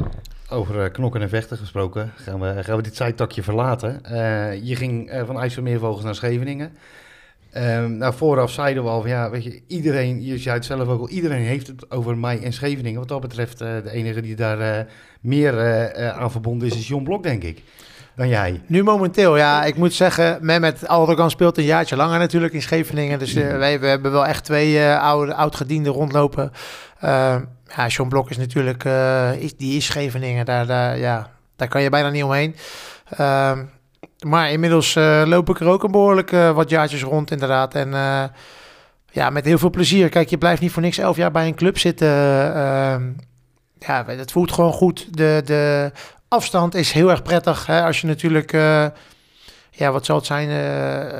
[SPEAKER 1] Over eh, knokken en vechten gesproken, gaan we, gaan we dit zijtakje verlaten. Eh, je ging eh, van IJsselmeervogels naar Scheveningen. Ehm, nou, vooraf zeiden we al van ja, weet je, iedereen, je zei het zelf ook al, iedereen heeft het over mij en Scheveningen. Wat dat betreft, eh, de enige die daar eh, meer eh, aan verbonden is, is John Blok, denk ik, dan jij.
[SPEAKER 4] Nu momenteel, ja, ik moet zeggen, Mehmet Aldergan speelt een jaartje langer natuurlijk in Scheveningen. Dus wij we hebben wel echt twee oude, oud-gedienden rondlopen. Eh, ja, John Blok is natuurlijk, is, die is Scheveningen, daar, daar, ja, daar kan je bijna niet omheen. Ehm, maar inmiddels eh, loop ik er ook een behoorlijk eh, wat jaartjes rond inderdaad. En eh, ja, met heel veel plezier. Kijk, je blijft niet voor niks elf jaar bij een club zitten. Ehm, ja, het voelt gewoon goed. De, de afstand is heel erg prettig. Hè? Als je natuurlijk, ja, wat zal het zijn,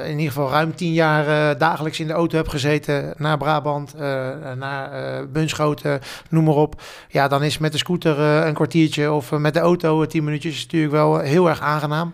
[SPEAKER 4] in ieder geval ruim tien jaar dagelijks in de auto hebt gezeten naar Brabant, naar Bunschoten, noem maar op. Ja, dan is met de scooter een kwartiertje of met de auto tien minuutjes natuurlijk wel heel erg aangenaam.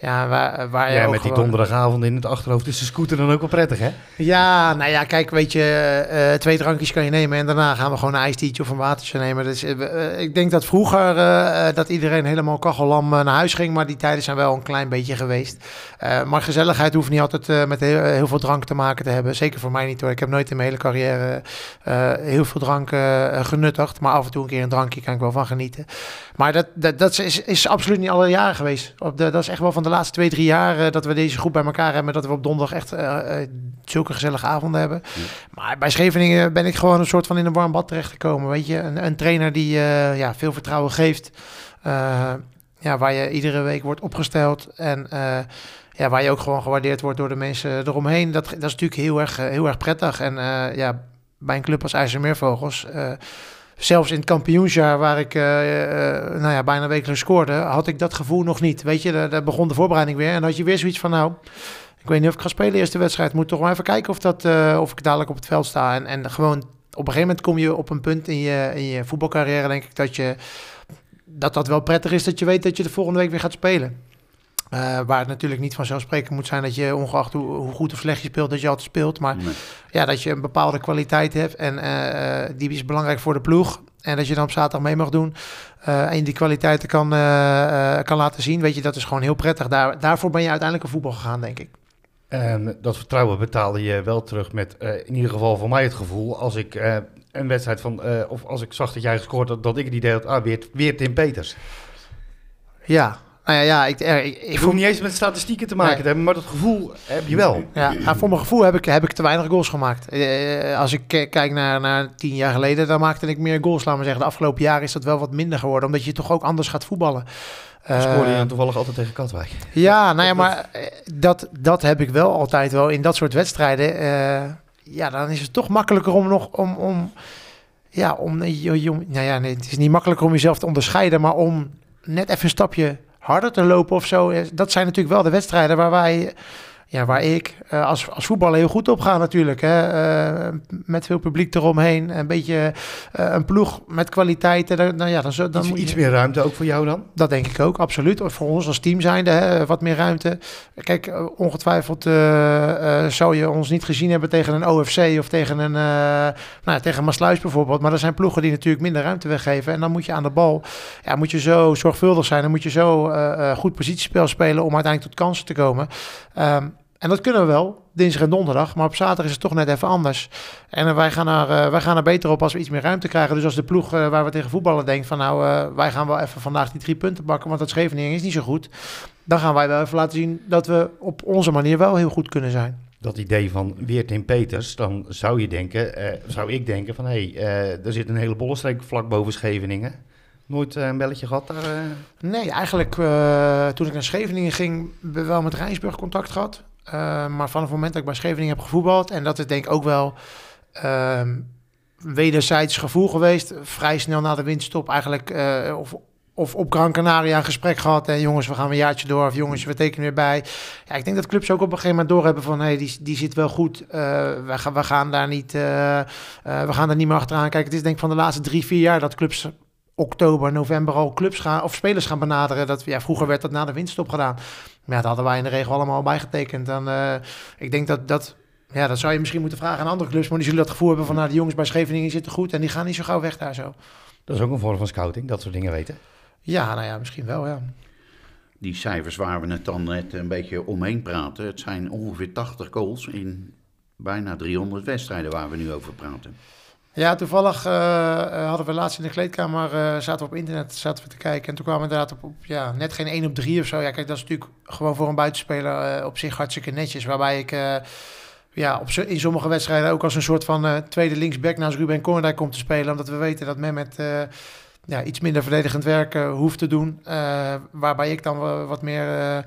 [SPEAKER 4] Ja, waar, waar je
[SPEAKER 1] Ja, met die
[SPEAKER 4] gewoon-
[SPEAKER 1] donderdagavond in het achterhoofd is de scooter dan ook wel prettig, hè?
[SPEAKER 4] ja, nou ja, kijk, weet je, eh, twee drankjes kan je nemen en daarna gaan we gewoon een ijstietje of een watertje nemen. Dus eh, eh, ik denk dat vroeger eh, eh, dat iedereen helemaal kachellam eh, naar huis ging, maar die tijden zijn wel een klein beetje geweest. Eh, maar gezelligheid hoeft niet altijd eh, met heel, heel veel drank te maken te hebben. Zeker voor mij niet hoor. Ik heb nooit in mijn hele carrière eh, heel veel drank eh, genuttigd, maar af en toe een keer een drankje kan ik wel van genieten. Maar dat, dat, dat is, is absoluut niet alle jaren geweest. Op de, dat is echt wel van de laatste twee, drie jaar eh, dat we deze groep bij elkaar hebben. Dat we op donderdag echt eh, eh, zulke gezellige avonden hebben. Maar bij Scheveningen ben ik gewoon een soort van in een warm bad terechtgekomen. Weet je, een, een trainer die ja, veel vertrouwen geeft. Ja, waar je iedere week wordt opgesteld. En ja, waar je ook gewoon gewaardeerd wordt door de mensen eromheen. Dat, dat is natuurlijk heel erg, heel erg prettig. En ja, bij een club als IJsselmeervogels... eh, Zelfs in het kampioensjaar waar ik eh, eh, nou ja, bijna wekelijks scoorde, had ik dat gevoel nog niet. Weet je, daar, begon de voorbereiding weer. En dan had je weer zoiets van, nou, ik weet niet of ik ga spelen eerste wedstrijd. Moet toch maar even kijken of, dat, eh, of ik dadelijk op het veld sta. En, en gewoon, op een gegeven moment kom je op een punt in je, in je voetbalcarrière, denk ik, dat, je, dat dat wel prettig is dat je weet dat je de volgende week weer gaat spelen. Eh, waar het natuurlijk niet vanzelfsprekend moet zijn dat je, ongeacht hoe, hoe goed of slecht je speelt, dat je altijd speelt. Maar
[SPEAKER 3] Nee.
[SPEAKER 4] ja, dat je een bepaalde kwaliteit hebt en eh, eh, die is belangrijk voor de ploeg. En dat je dan op zaterdag mee mag doen eh, en die kwaliteiten kan, kan laten zien. Weet je, dat is gewoon heel prettig. Daar, daarvoor ben je uiteindelijk een voetbal gegaan, denk ik.
[SPEAKER 1] En dat vertrouwen betaalde je wel terug met, in ieder geval voor mij het gevoel, als ik een wedstrijd van, of als ik zag dat jij gescoord had, dat ik het idee had, ah, weer, weer Tim Peters.
[SPEAKER 4] Ja, Nou ja, ja ik, eh, ik, ik
[SPEAKER 1] Ik hoef niet eens met statistieken te maken
[SPEAKER 4] Nee.
[SPEAKER 1] te hebben, maar dat gevoel heb je wel.
[SPEAKER 4] Ja, maar voor mijn gevoel heb ik, heb ik te weinig goals gemaakt. Eh, als ik kijk naar, naar tien jaar geleden, dan maakte ik meer goals. Laat maar zeggen, de afgelopen jaren is dat wel wat minder geworden. Omdat je toch ook anders gaat voetballen.
[SPEAKER 1] Dan scoorde je
[SPEAKER 4] Eh,
[SPEAKER 1] toevallig altijd tegen Katwijk.
[SPEAKER 4] ja, nou ja, maar eh, dat, dat heb ik wel altijd wel in dat soort wedstrijden. eh, ja, dan is het toch makkelijker om nog om. om ja, om, je- je- nou ja, nee, het is niet makkelijker om jezelf te onderscheiden, maar om net even een stapje harder te lopen of zo. Eh, Dat zijn natuurlijk wel de wedstrijden waar wij, ja, waar ik eh, als, als voetballer heel goed op ga natuurlijk. Hè. Eh, met veel publiek eromheen, een beetje eh, een ploeg met kwaliteiten. Dan, nou ja, dan, dan
[SPEAKER 1] Iets,
[SPEAKER 4] moet je-
[SPEAKER 1] iets meer ruimte ook voor jou dan?
[SPEAKER 4] dat denk ik ook, absoluut. Voor ons als team zijnde, hè, wat meer ruimte. Kijk, ongetwijfeld zou je ons niet gezien hebben tegen een OFC of tegen een, nou, ja, tegen Maasluis bijvoorbeeld. Maar er zijn ploegen die natuurlijk minder ruimte weggeven. En dan moet je aan de bal, ja, moet je zo zorgvuldig zijn. Dan moet je zo goed positiespel spelen om uiteindelijk tot kansen te komen. Ehm, en dat kunnen we wel, dinsdag en donderdag. Maar op zaterdag is het toch net even anders. En eh, wij, gaan er, eh, wij gaan er beter op als we iets meer ruimte krijgen. Dus als de ploeg eh, waar we tegen voetballen denkt van nou, wij gaan wel even vandaag die drie punten pakken, want dat Scheveningen is niet zo goed. Dan gaan wij wel even laten zien dat we op onze manier wel heel goed kunnen zijn.
[SPEAKER 1] Dat idee van Weertin Peters, dan zou je denken, zou ik denken van hé, hey, eh, er zit een hele bollenstreek vlak boven Scheveningen. Nooit een belletje gehad daar?
[SPEAKER 4] Nee, eigenlijk toen ik naar Scheveningen ging, wel met Rijnsburg contact gehad. Eh, maar vanaf het moment dat ik bij Scheveningen heb gevoetbald, en dat is denk ik ook wel ehm wederzijds gevoel geweest, vrij snel na de winststop eigenlijk, eh, of, of op Gran Canaria een gesprek gehad. En jongens, we gaan een jaartje door, of jongens, we tekenen weer bij. Ja, ik denk dat clubs ook op een gegeven moment doorhebben van, hé, hey, die, die zit wel goed. Eh, we, gaan, we gaan daar niet, eh, we gaan daar niet meer achteraan kijken. Het is denk ik van de laatste drie, vier jaar dat clubs oktober, november al clubs gaan of spelers gaan benaderen. Dat, ja, vroeger werd dat na de winststop gedaan. Maar ja, dat hadden wij in de regel allemaal al bijgetekend. Dan, eh, ik denk dat dat. Ja, dat zou je misschien moeten vragen aan andere clubs. Maar die zullen dat gevoel hebben van... Nou, de jongens bij Scheveningen zitten goed... en die gaan niet zo gauw weg daar zo.
[SPEAKER 1] Dat is ook een vorm van scouting, dat soort dingen weten.
[SPEAKER 4] Ja, nou ja, misschien wel, ja.
[SPEAKER 3] Die cijfers waar we het dan net een beetje omheen praten. Het zijn ongeveer 80 goals in bijna 300 wedstrijden waar we nu over praten.
[SPEAKER 4] Ja, toevallig eh, eh, hadden we laatst in de kleedkamer... eh, zaten we op internet zaten we te kijken... en toen kwamen we inderdaad op, ja, net geen 1 op 3 of zo. Ja, kijk, dat is natuurlijk gewoon voor een buitenspeler... op zich hartstikke netjes. Waarbij ik... ja, op, in sommige wedstrijden ook als een soort van tweede linksback naast Ruben Korndijk komt te spelen. Omdat we weten dat men met ja, iets minder verdedigend werk eh, hoeft te doen. Eh, waarbij ik dan wa- wat meer eh,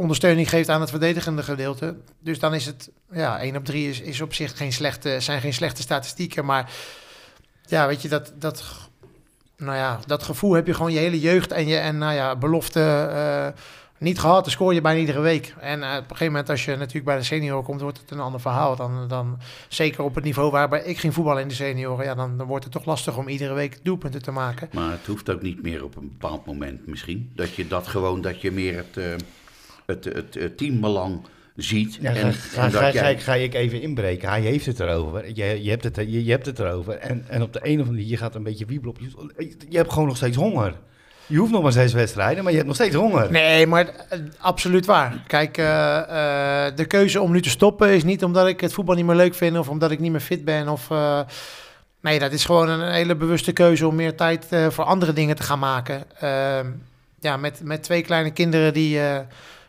[SPEAKER 4] ondersteuning geef aan het verdedigende gedeelte. Dus dan is het, ja, 1 op 3 is, is op zich geen slechte, zijn geen slechte statistieken. Maar ja, weet je, dat, dat, nou ja, dat gevoel heb je gewoon je hele jeugd en je en, nou ja, belofte eh, niet gehad. Dan scoor je bijna iedere week. En eh, op een gegeven moment, als je natuurlijk bij de senioren komt, wordt het een ander verhaal. Dan, dan zeker op het niveau waarbij ik ging voetballen in de senioren, ja, dan, dan wordt het toch lastig om iedere week doelpunten te maken.
[SPEAKER 3] Maar het hoeft ook niet meer op een bepaald moment misschien. Dat je dat gewoon, dat je meer het, eh, het, het, het teambelang ziet.
[SPEAKER 1] Ja,
[SPEAKER 3] en,
[SPEAKER 1] ga,
[SPEAKER 3] en
[SPEAKER 1] ga,
[SPEAKER 3] dat
[SPEAKER 1] ga,
[SPEAKER 3] jij-
[SPEAKER 1] ik- ga ik even inbreken. Hij heeft het erover. Je, je, hebt, het, je, je hebt het erover. En, en op de een of andere manier, je gaat een beetje wiebelen op. Je, je hebt gewoon nog steeds honger. Je hoeft nog maar zes wedstrijden, maar je hebt nog steeds honger.
[SPEAKER 4] Nee, maar absoluut waar. Kijk, eh, eh, de keuze om nu te stoppen is niet omdat ik het voetbal niet meer leuk vind of omdat ik niet meer fit ben. Of, eh, nee, dat is gewoon een hele bewuste keuze om meer tijd voor andere dingen te gaan maken. Ehm, ja, met, met twee kleine kinderen die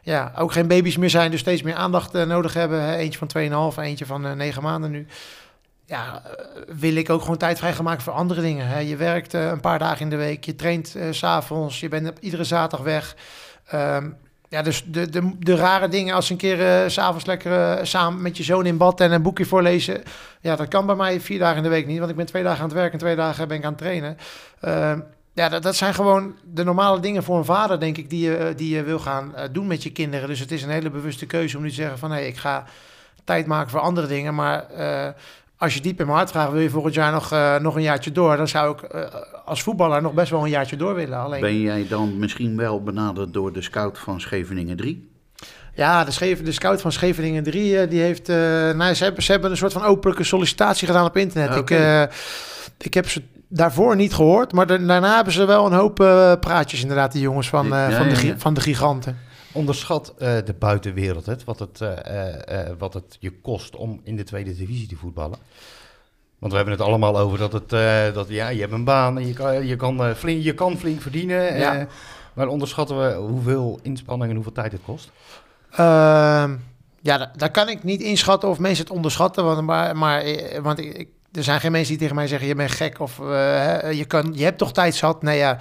[SPEAKER 4] ja, ook geen baby's meer zijn, dus steeds meer aandacht nodig hebben. Eentje van 2,5, eentje van eh, 9 maanden nu. Ja, eh, wil ik ook gewoon tijd vrij gaan maken voor andere dingen. Hè. Je werkt eh, een paar dagen in de week, je traint eh, s s'avonds, je bent iedere zaterdag weg. Ehm, ja, dus de, de, de rare dingen als een keer s s'avonds lekker samen met je zoon in bad en een boekje voorlezen. Ja, dat kan bij mij vier dagen in de week niet, want ik ben twee dagen aan het werken en twee dagen ben ik aan het trainen. Ehm, ja, dat, dat zijn gewoon de normale dingen voor een vader, denk ik, die je, die je wil gaan doen met je kinderen. Dus het is een hele bewuste keuze om nu te zeggen van, hé, ik ga tijd maken voor andere dingen. Maar als je diep in mijn hart vraagt, wil je volgend jaar nog, eh, nog een jaartje door? Dan zou ik eh, als voetballer nog best wel een jaartje door willen. Alleen,
[SPEAKER 3] Ben jij dan misschien wel benaderd door de scout van Scheveningen 3?
[SPEAKER 4] Ja, de, Scheven, de scout van Scheveningen 3, eh, die heeft... nou, ze, hebben, ze hebben een soort van openlijke sollicitatie gedaan op internet. Ik, ik heb ze daarvoor niet gehoord, maar da- daarna hebben ze wel een hoop praatjes inderdaad, die jongens van,
[SPEAKER 3] Ja,
[SPEAKER 4] van, de,
[SPEAKER 3] ja,
[SPEAKER 4] gi-
[SPEAKER 3] ja.
[SPEAKER 4] van de giganten.
[SPEAKER 1] Onderschat eh, de buitenwereld het wat, het, eh, eh, wat het je kost om in de tweede divisie te voetballen. Want we hebben het allemaal over dat het, dat ja, je hebt een baan en je kan, je kan, flink, je kan flink verdienen.
[SPEAKER 4] Ja.
[SPEAKER 1] Maar onderschatten we hoeveel inspanning en hoeveel tijd het kost?
[SPEAKER 4] Ehm, ja, da- daar kan ik niet inschatten of mensen het onderschatten. Want, maar, maar, want ik, er zijn geen mensen die tegen mij zeggen: je bent gek of je, kan, je hebt toch tijd zat. Nee, ja.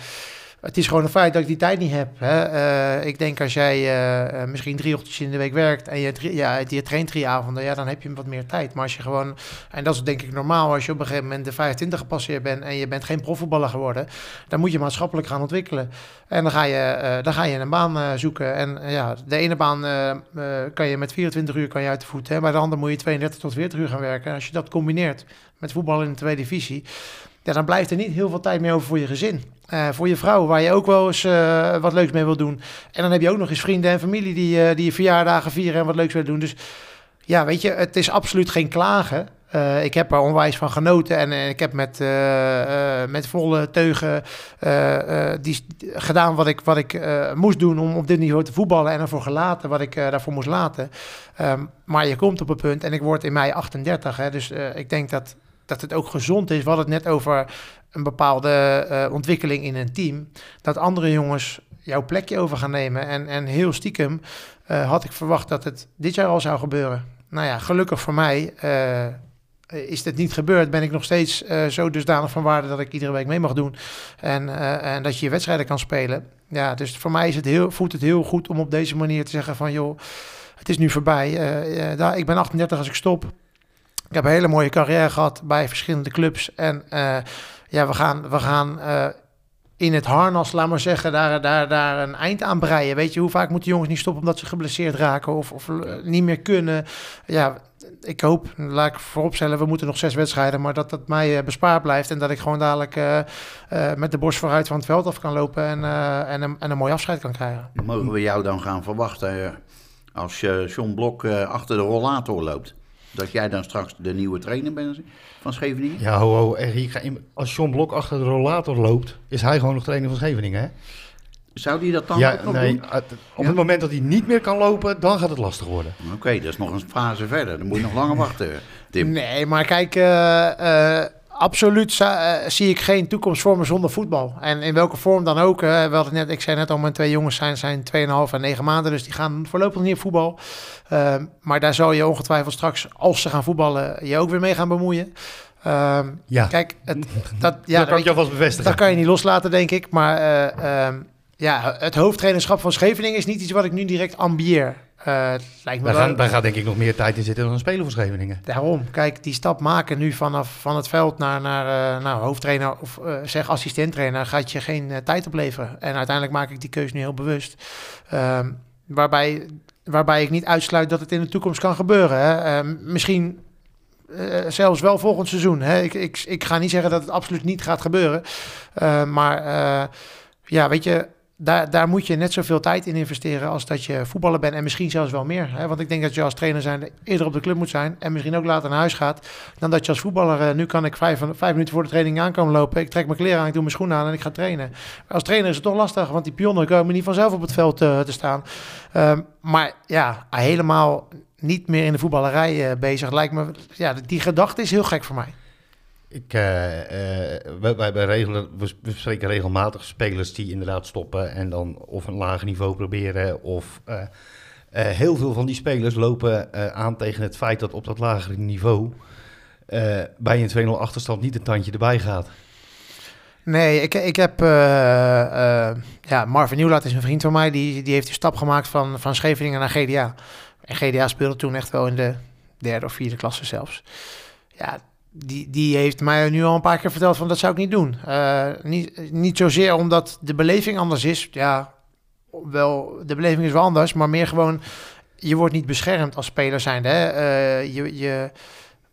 [SPEAKER 4] Het is gewoon een feit dat ik die tijd niet heb. Hè. Eh, ik denk als jij eh, eh, misschien drie ochtends in de week werkt en je, drie, ja, je traint drie avonden, ja, dan heb je wat meer tijd. Maar als je gewoon, en dat is denk ik normaal, als je op een gegeven moment de 25 gepasseerd bent en je bent geen profvoetballer geworden, dan moet je maatschappelijk gaan ontwikkelen. En dan ga je, dan ga je een baan zoeken. En ja, de ene baan kan je met 24 uur kan je uit de voet. Hè. Bij de andere moet je 32 tot 40 uur gaan werken. Als je dat combineert met voetbal in de tweede divisie, dan blijft er niet heel veel tijd meer over voor je gezin. Eh, voor je vrouw, waar je ook wel eens eh, wat leuks mee wil doen. En dan heb je ook nog eens vrienden en familie die, eh, die je verjaardagen vieren en wat leuks willen doen. Dus ja, weet je, het is absoluut geen klagen. Ik heb er onwijs van genoten en eh, ik heb met, met volle teugen die, gedaan wat ik, wat ik moest doen om op dit niveau te voetballen en ervoor gelaten wat ik daarvoor moest laten. Ehm, maar je komt op een punt en ik word in mei 38, hè, dus ik denk dat, dat het ook gezond is. We hadden het net over een bepaalde eh, ontwikkeling in een team, dat andere jongens jouw plekje over gaan nemen. En, en heel stiekem eh, had ik verwacht dat het dit jaar al zou gebeuren. Nou ja, gelukkig voor mij eh, is dit niet gebeurd. Ben ik nog steeds zo dusdanig van waarde dat ik iedere week mee mag doen. En, en dat je je wedstrijden kan spelen. Ja, dus voor mij is het heel, voelt het heel goed om op deze manier te zeggen van... joh, het is nu voorbij. Daar, ik ben 38 als ik stop. Ik heb een hele mooie carrière gehad bij verschillende clubs. En eh, ja, we gaan, we gaan eh, in het harnas, laat maar zeggen, daar, daar, daar een eind aan breien. Weet je, hoe vaak moeten jongens niet stoppen omdat ze geblesseerd raken of, of eh, niet meer kunnen? Ja, ik hoop, laat ik vooropstellen, we moeten nog zes wedstrijden, maar dat dat mij bespaard blijft en dat ik gewoon dadelijk met de borst vooruit van het veld af kan lopen en, en, een, en een mooi afscheid kan krijgen.
[SPEAKER 3] Mogen we jou dan gaan verwachten als je John Blok achter de rollator loopt? Dat jij dan straks de nieuwe trainer bent van Scheveningen?
[SPEAKER 1] Ja, ho, ho, hier ga in- als John Blok achter de rollator loopt, is hij gewoon nog trainer van Scheveningen, hè?
[SPEAKER 3] Zou die dat dan
[SPEAKER 1] ja,
[SPEAKER 3] ook nog
[SPEAKER 1] nee,
[SPEAKER 3] doen?
[SPEAKER 1] op
[SPEAKER 3] Ja?
[SPEAKER 1] het moment dat hij niet meer kan lopen, dan gaat het lastig worden.
[SPEAKER 3] Oké, dat is nog een fase verder. Dan moet je nog langer wachten, Tim.
[SPEAKER 4] Nee, maar kijk, eh, eh, absoluut eh, zie ik geen toekomst voor me zonder voetbal. En in welke vorm dan ook. eh, we hadden net, ik zei net al, mijn twee jongens zijn, zijn 2,5 en 9 maanden. Dus die gaan voorlopig niet op voetbal. Eh, maar daar zal je ongetwijfeld straks, als ze gaan voetballen, je ook weer mee gaan bemoeien. Ehm,
[SPEAKER 1] Ja,
[SPEAKER 4] Kijk, het, dat, ja,
[SPEAKER 1] dat kan ik je alvast bevestigen.
[SPEAKER 4] dat kan je niet loslaten, denk ik. Maar eh, ehm, ja, het hoofdtrainerschap van Scheveningen is niet iets wat ik nu direct ambieer. Het lijkt me
[SPEAKER 1] Daar,
[SPEAKER 4] wel...
[SPEAKER 1] gaan, daar gaat denk ik nog meer tijd in zitten dan een speler van Scheveningen.
[SPEAKER 4] Daarom, kijk, die stap maken nu vanaf van het veld naar, naar eh, hoofdtrainer of eh, zeg assistenttrainer gaat je geen tijd opleveren. En uiteindelijk maak ik die keuze nu heel bewust. Ehm, waarbij, waarbij ik niet uitsluit dat het in de toekomst kan gebeuren. Hè. Ehm, misschien zelfs wel volgend seizoen. Hè. Ik, ik, ik ga niet zeggen dat het absoluut niet gaat gebeuren. Eh, maar ja, weet je, daar, daar moet je net zoveel tijd in investeren als dat je voetballer bent. En misschien zelfs wel meer. Hè? Want ik denk dat je als trainer zijn eerder op de club moet zijn. En misschien ook later naar huis gaat. Dan dat je als voetballer, eh, nu kan ik vijf, vijf minuten voor de training aankomen lopen. Ik trek mijn kleren aan, ik doe mijn schoenen aan en ik ga trainen. Als trainer is het toch lastig, want die pionnen komen niet vanzelf op het veld eh, te staan. Ehm, maar ja, helemaal niet meer in de voetballerij eh, bezig. Lijkt me, ja, die gedachte is heel gek voor mij.
[SPEAKER 1] Ik, eh, eh, wij, wij, regelen, we we spreken regelmatig spelers die inderdaad stoppen en dan of een lager niveau proberen. Of eh, heel veel van die spelers lopen aan tegen het feit dat op dat lagere niveau bij een 2-0 achterstand niet een tandje erbij gaat.
[SPEAKER 4] Nee, ik, ik heb... ja, Marvin Nieuwlaat is een vriend van mij. Die, die heeft de stap gemaakt van, van Scheveningen naar GDA. En GDA speelde toen echt wel in de derde of vierde klasse zelfs. Ja, die, die heeft mij nu al een paar keer verteld van dat zou ik niet doen. Eh, niet, niet zozeer omdat de beleving anders is. Ja, wel, de beleving is wel anders. Maar meer gewoon, je wordt niet beschermd als speler zijnde. Hè? Eh, je... je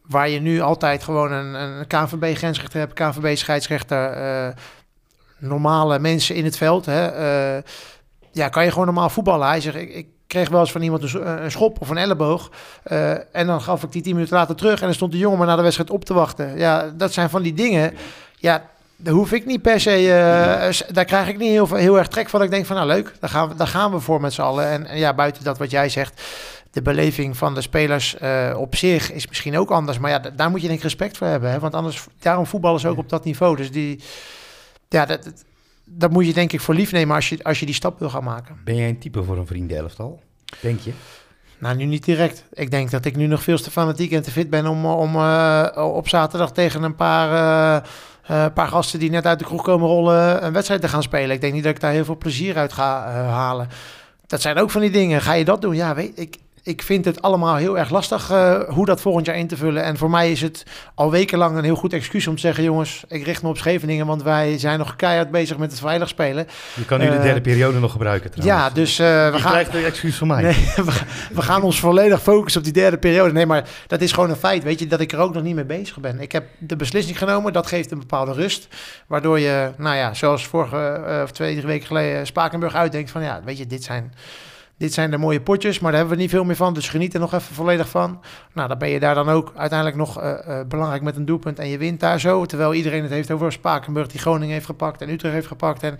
[SPEAKER 4] Waar je nu altijd gewoon een, een KNVB-grensrechter hebt, KNVB-scheidsrechter, eh, normale mensen in het veld. Hè, ja, kan je gewoon normaal voetballen. Hij zegt, ik kreeg wel eens van iemand een, een schop of een elleboog. eh, en dan gaf ik die tien minuten later terug en dan stond de jongen maar na de wedstrijd op te wachten. Ja, dat zijn van die dingen. Ja, daar hoef ik niet per se, eh, daar krijg ik niet heel, veel- heel erg trek van. Ik denk van, nou leuk, daar gaan we, daar gaan we voor met z'n allen. En, en ja, buiten dat wat jij zegt, de beleving van de spelers eh, op zich is misschien ook anders. Maar ja, daar moet je denk ik respect voor hebben. Hè? Want anders, daarom voetballen ze ook op dat niveau. Dus die, ja, dat, dat- dat moet je denk ik voor lief nemen als je, als je die stap wil gaan maken.
[SPEAKER 1] Ben jij een type voor een vriendenelftal? Denk je?
[SPEAKER 4] Nou, nu niet direct. Ik denk dat ik nu nog veel te fanatiek en te fit ben om, om eh, op zaterdag tegen een paar, eh, eh, paar gasten die net uit de kroeg komen rollen een wedstrijd te gaan spelen. Ik denk niet dat ik daar heel veel plezier uit ga halen. Dat zijn ook van die dingen. Ga je dat doen? Ja, weet ik. Ik vind het allemaal heel erg lastig eh, hoe dat volgend jaar in te vullen. En voor mij is het al wekenlang een heel goed excuus om te zeggen... jongens, ik richt me op Scheveningen... want wij zijn nog keihard bezig met het veilig spelen.
[SPEAKER 1] Je kan nu de
[SPEAKER 4] Eh,
[SPEAKER 1] derde periode nog gebruiken trouwens.
[SPEAKER 4] Ja, dus eh, we
[SPEAKER 1] Je
[SPEAKER 4] gaan...
[SPEAKER 1] krijgt een excuus van mij.
[SPEAKER 4] Nee, we, gaan- we gaan ons volledig focussen op die derde periode. Nee, maar dat is gewoon een feit, weet je, dat ik er ook nog niet mee bezig ben. Ik heb de beslissing genomen, dat geeft een bepaalde rust. Waardoor je, nou ja, zoals vorige of twee, drie weken geleden Spakenburg uitdenkt van, ja, weet je, dit zijn, dit zijn de mooie potjes, maar daar hebben we niet veel meer van. Dus geniet er nog even volledig van. Nou, dan ben je daar dan ook uiteindelijk nog eh, eh, belangrijk met een doelpunt en je wint daar zo. Terwijl iedereen het heeft over Spakenburg die Groningen heeft gepakt en Utrecht heeft gepakt. En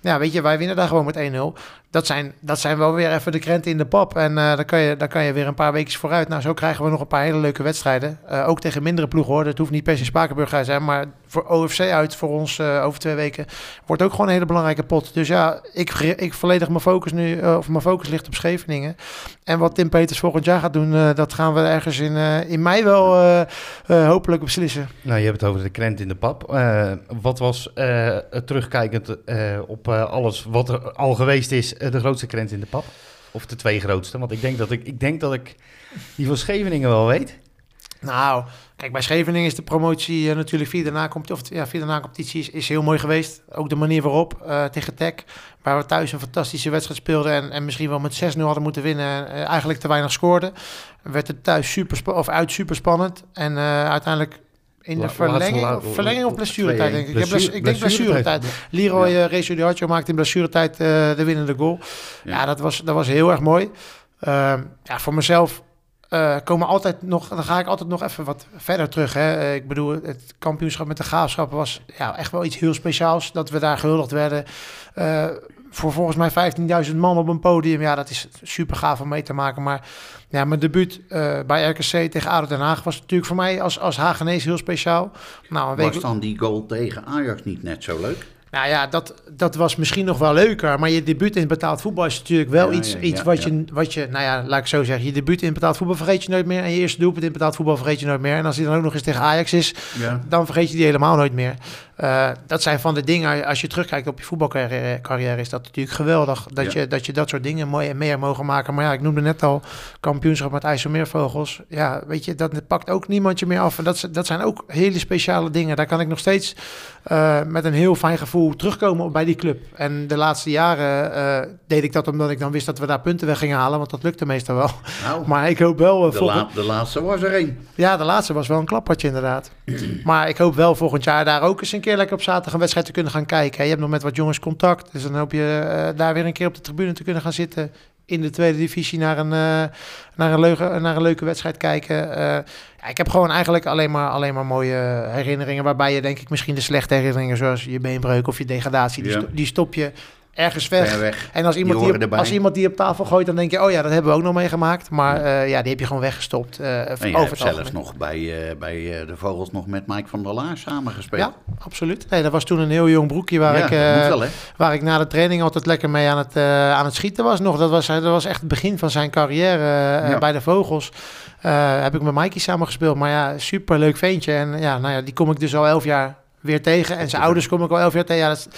[SPEAKER 4] ja, weet je, wij winnen daar gewoon met 1-0 dat zijn, dat zijn wel weer even de krenten in de pap. En eh dan, kan je, dan kan je weer een paar weken vooruit. Nou, zo krijgen we nog een paar hele leuke wedstrijden. Ook tegen mindere ploegen hoor. Dat hoeft niet per se Spakenburg te zijn. Maar voor OFC uit, voor ons eh, over twee weken, wordt ook gewoon een hele belangrijke pot. Dus ja, ik, ik volledig mijn focus nu, eh, of mijn focus ligt op Scheveningen. En wat Tim Peters volgend jaar gaat doen, eh, dat gaan we ergens in, in mei wel hopelijk beslissen.
[SPEAKER 1] Nou, je hebt het over de krent in de pap. Wat was terugkijkend op alles wat er al geweest is, de grootste krent in de pap? Of de twee grootste? Want ik denk dat ik, ik, denk dat ik die van Scheveningen wel weet.
[SPEAKER 4] Nou, kijk, bij Scheveningen is de promotie eh, natuurlijk via de, nacompet- of, ja, via de nacompetitie is, is heel mooi geweest. Ook de manier waarop eh, tegen Tech, waar we thuis een fantastische wedstrijd speelden en, en misschien wel met 6-0 hadden moeten winnen en eh, eigenlijk te weinig scoorden. Werd het thuis super of uit super spannend en uiteindelijk in de verlenging,
[SPEAKER 1] laatste la-
[SPEAKER 4] verlenging of blessuretijd denk ik.
[SPEAKER 1] Blessure-
[SPEAKER 4] bles- ik denk blessuretijd. Leroy
[SPEAKER 3] Ja.
[SPEAKER 4] uh, maakte in blessuretijd eh, de winnende goal. Ja,
[SPEAKER 3] Ja.
[SPEAKER 4] dat, was, dat was heel erg mooi. Ehm, ja, voor mezelf eh, komen altijd nog, dan ga ik altijd nog even wat verder terug. Hè. Eh, ik bedoel, het kampioenschap met de graafschap was ja, echt wel iets heel speciaals. Dat we daar gehuldigd werden. Eh, voor volgens mij 15.000 man op een podium. Ja, dat is super gaaf om mee te maken. Maar ja, mijn debuut bij RKC tegen ADO Den Haag was natuurlijk voor mij als, als Hagenees heel speciaal. Nou,
[SPEAKER 3] Was dan die goal tegen Ajax niet net zo leuk?
[SPEAKER 4] Nou ja, dat, dat was misschien nog wel leuker. Maar je debuut in betaald voetbal is natuurlijk wel
[SPEAKER 3] Ja,
[SPEAKER 4] iets,
[SPEAKER 3] ja,
[SPEAKER 4] iets wat. Je, wat je... Nou ja, laat ik zo zeggen. Je debuut in betaald voetbal vergeet je nooit meer. En je eerste doelpunt in betaald voetbal vergeet je nooit meer. En als die dan ook nog eens tegen Ajax is, dan vergeet je die helemaal nooit meer. Eh, dat zijn van de dingen, als je terugkijkt op je voetbalcarrière, carrière, is dat natuurlijk geweldig. Dat,
[SPEAKER 3] Ja.
[SPEAKER 4] je, dat je dat soort dingen mooi en meer mogen maken. Maar ja, ik noemde net al kampioenschap met IJsselmeervogels. Ja, weet je, dat pakt ook niemand je meer af. En dat, zijn ook hele speciale dingen. Daar kan ik nog steeds eh, met een heel fijn gevoel terugkomen bij die club. En de laatste jaren eh, deed ik dat omdat ik dan wist dat we daar punten weg gingen halen. Want dat lukte meestal wel.
[SPEAKER 3] Nou,
[SPEAKER 4] Maar ik hoop wel...
[SPEAKER 3] de,
[SPEAKER 4] volgend-
[SPEAKER 3] la- de laatste was er één.
[SPEAKER 4] ja, de laatste was wel een klappertje inderdaad. maar ik hoop wel volgend jaar daar ook eens een keer lekker op zaterdag een wedstrijd te kunnen gaan kijken. Je hebt nog met wat jongens contact. Dus dan hoop je eh, daar weer een keer op de tribune te kunnen gaan zitten. In de tweede divisie naar een, eh, naar een, leuke, naar een leuke wedstrijd kijken. Eh, ja, ik heb gewoon eigenlijk alleen maar, alleen maar mooie herinneringen. Waarbij je denk ik misschien de slechte herinneringen zoals je beenbreuk of je degradatie. Die,
[SPEAKER 3] Ja.
[SPEAKER 4] sto- die stop je ergens weg.
[SPEAKER 3] Weg.
[SPEAKER 4] En als iemand, die op, als iemand die op tafel gooit, dan denk je, oh ja, dat hebben we ook nog meegemaakt. Maar eh, ja, die heb je gewoon weggestopt. eh,
[SPEAKER 3] En je
[SPEAKER 4] over
[SPEAKER 3] hebt zelfs nog bij, eh, bij de Vogels nog met Mike van der Laar samengespeeld.
[SPEAKER 4] Ja, absoluut. Nee, dat was toen een heel jong broekje waar,
[SPEAKER 3] Ja,
[SPEAKER 4] ik,
[SPEAKER 3] wel,
[SPEAKER 4] waar ik na de training altijd lekker mee aan het, aan het schieten was nog. Dat was, dat was echt het begin van zijn carrière
[SPEAKER 3] Ja.
[SPEAKER 4] bij de Vogels. Heb ik met Mikey samen gespeeld. Maar ja, super leuk ventje. En ja, nou ja, die kom ik dus al elf jaar weer tegen. En zijn ouders kom ik al elf jaar tegen. Ja, dat,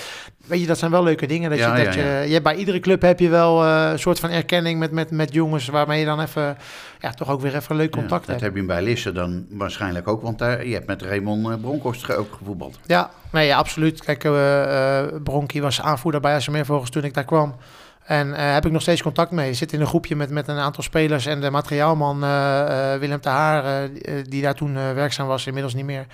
[SPEAKER 4] weet je, dat zijn wel leuke dingen. Dat
[SPEAKER 3] Ja,
[SPEAKER 4] je, dat
[SPEAKER 3] ja,
[SPEAKER 4] je,
[SPEAKER 3] ja.
[SPEAKER 4] je hebt bij iedere club heb je wel eh, een soort van erkenning met, met, met jongens waarmee je dan even, ja, toch ook weer even leuk contact
[SPEAKER 3] Ja, dat
[SPEAKER 4] hebt.
[SPEAKER 3] heb je bij Lisse dan waarschijnlijk ook, want daar, je hebt met Raymond eh, Bronkhorst ook gevoetbald.
[SPEAKER 4] Ja, nee, ja, absoluut. Kijk, eh eh, Bronkie was aanvoerder bij ASMR toen ik daar kwam. En eh, heb ik nog steeds contact mee. Ik zit in een groepje met, met een aantal spelers en de materiaalman eh, eh, Willem de Haar, die- daar toen werkzaam was, inmiddels niet meer.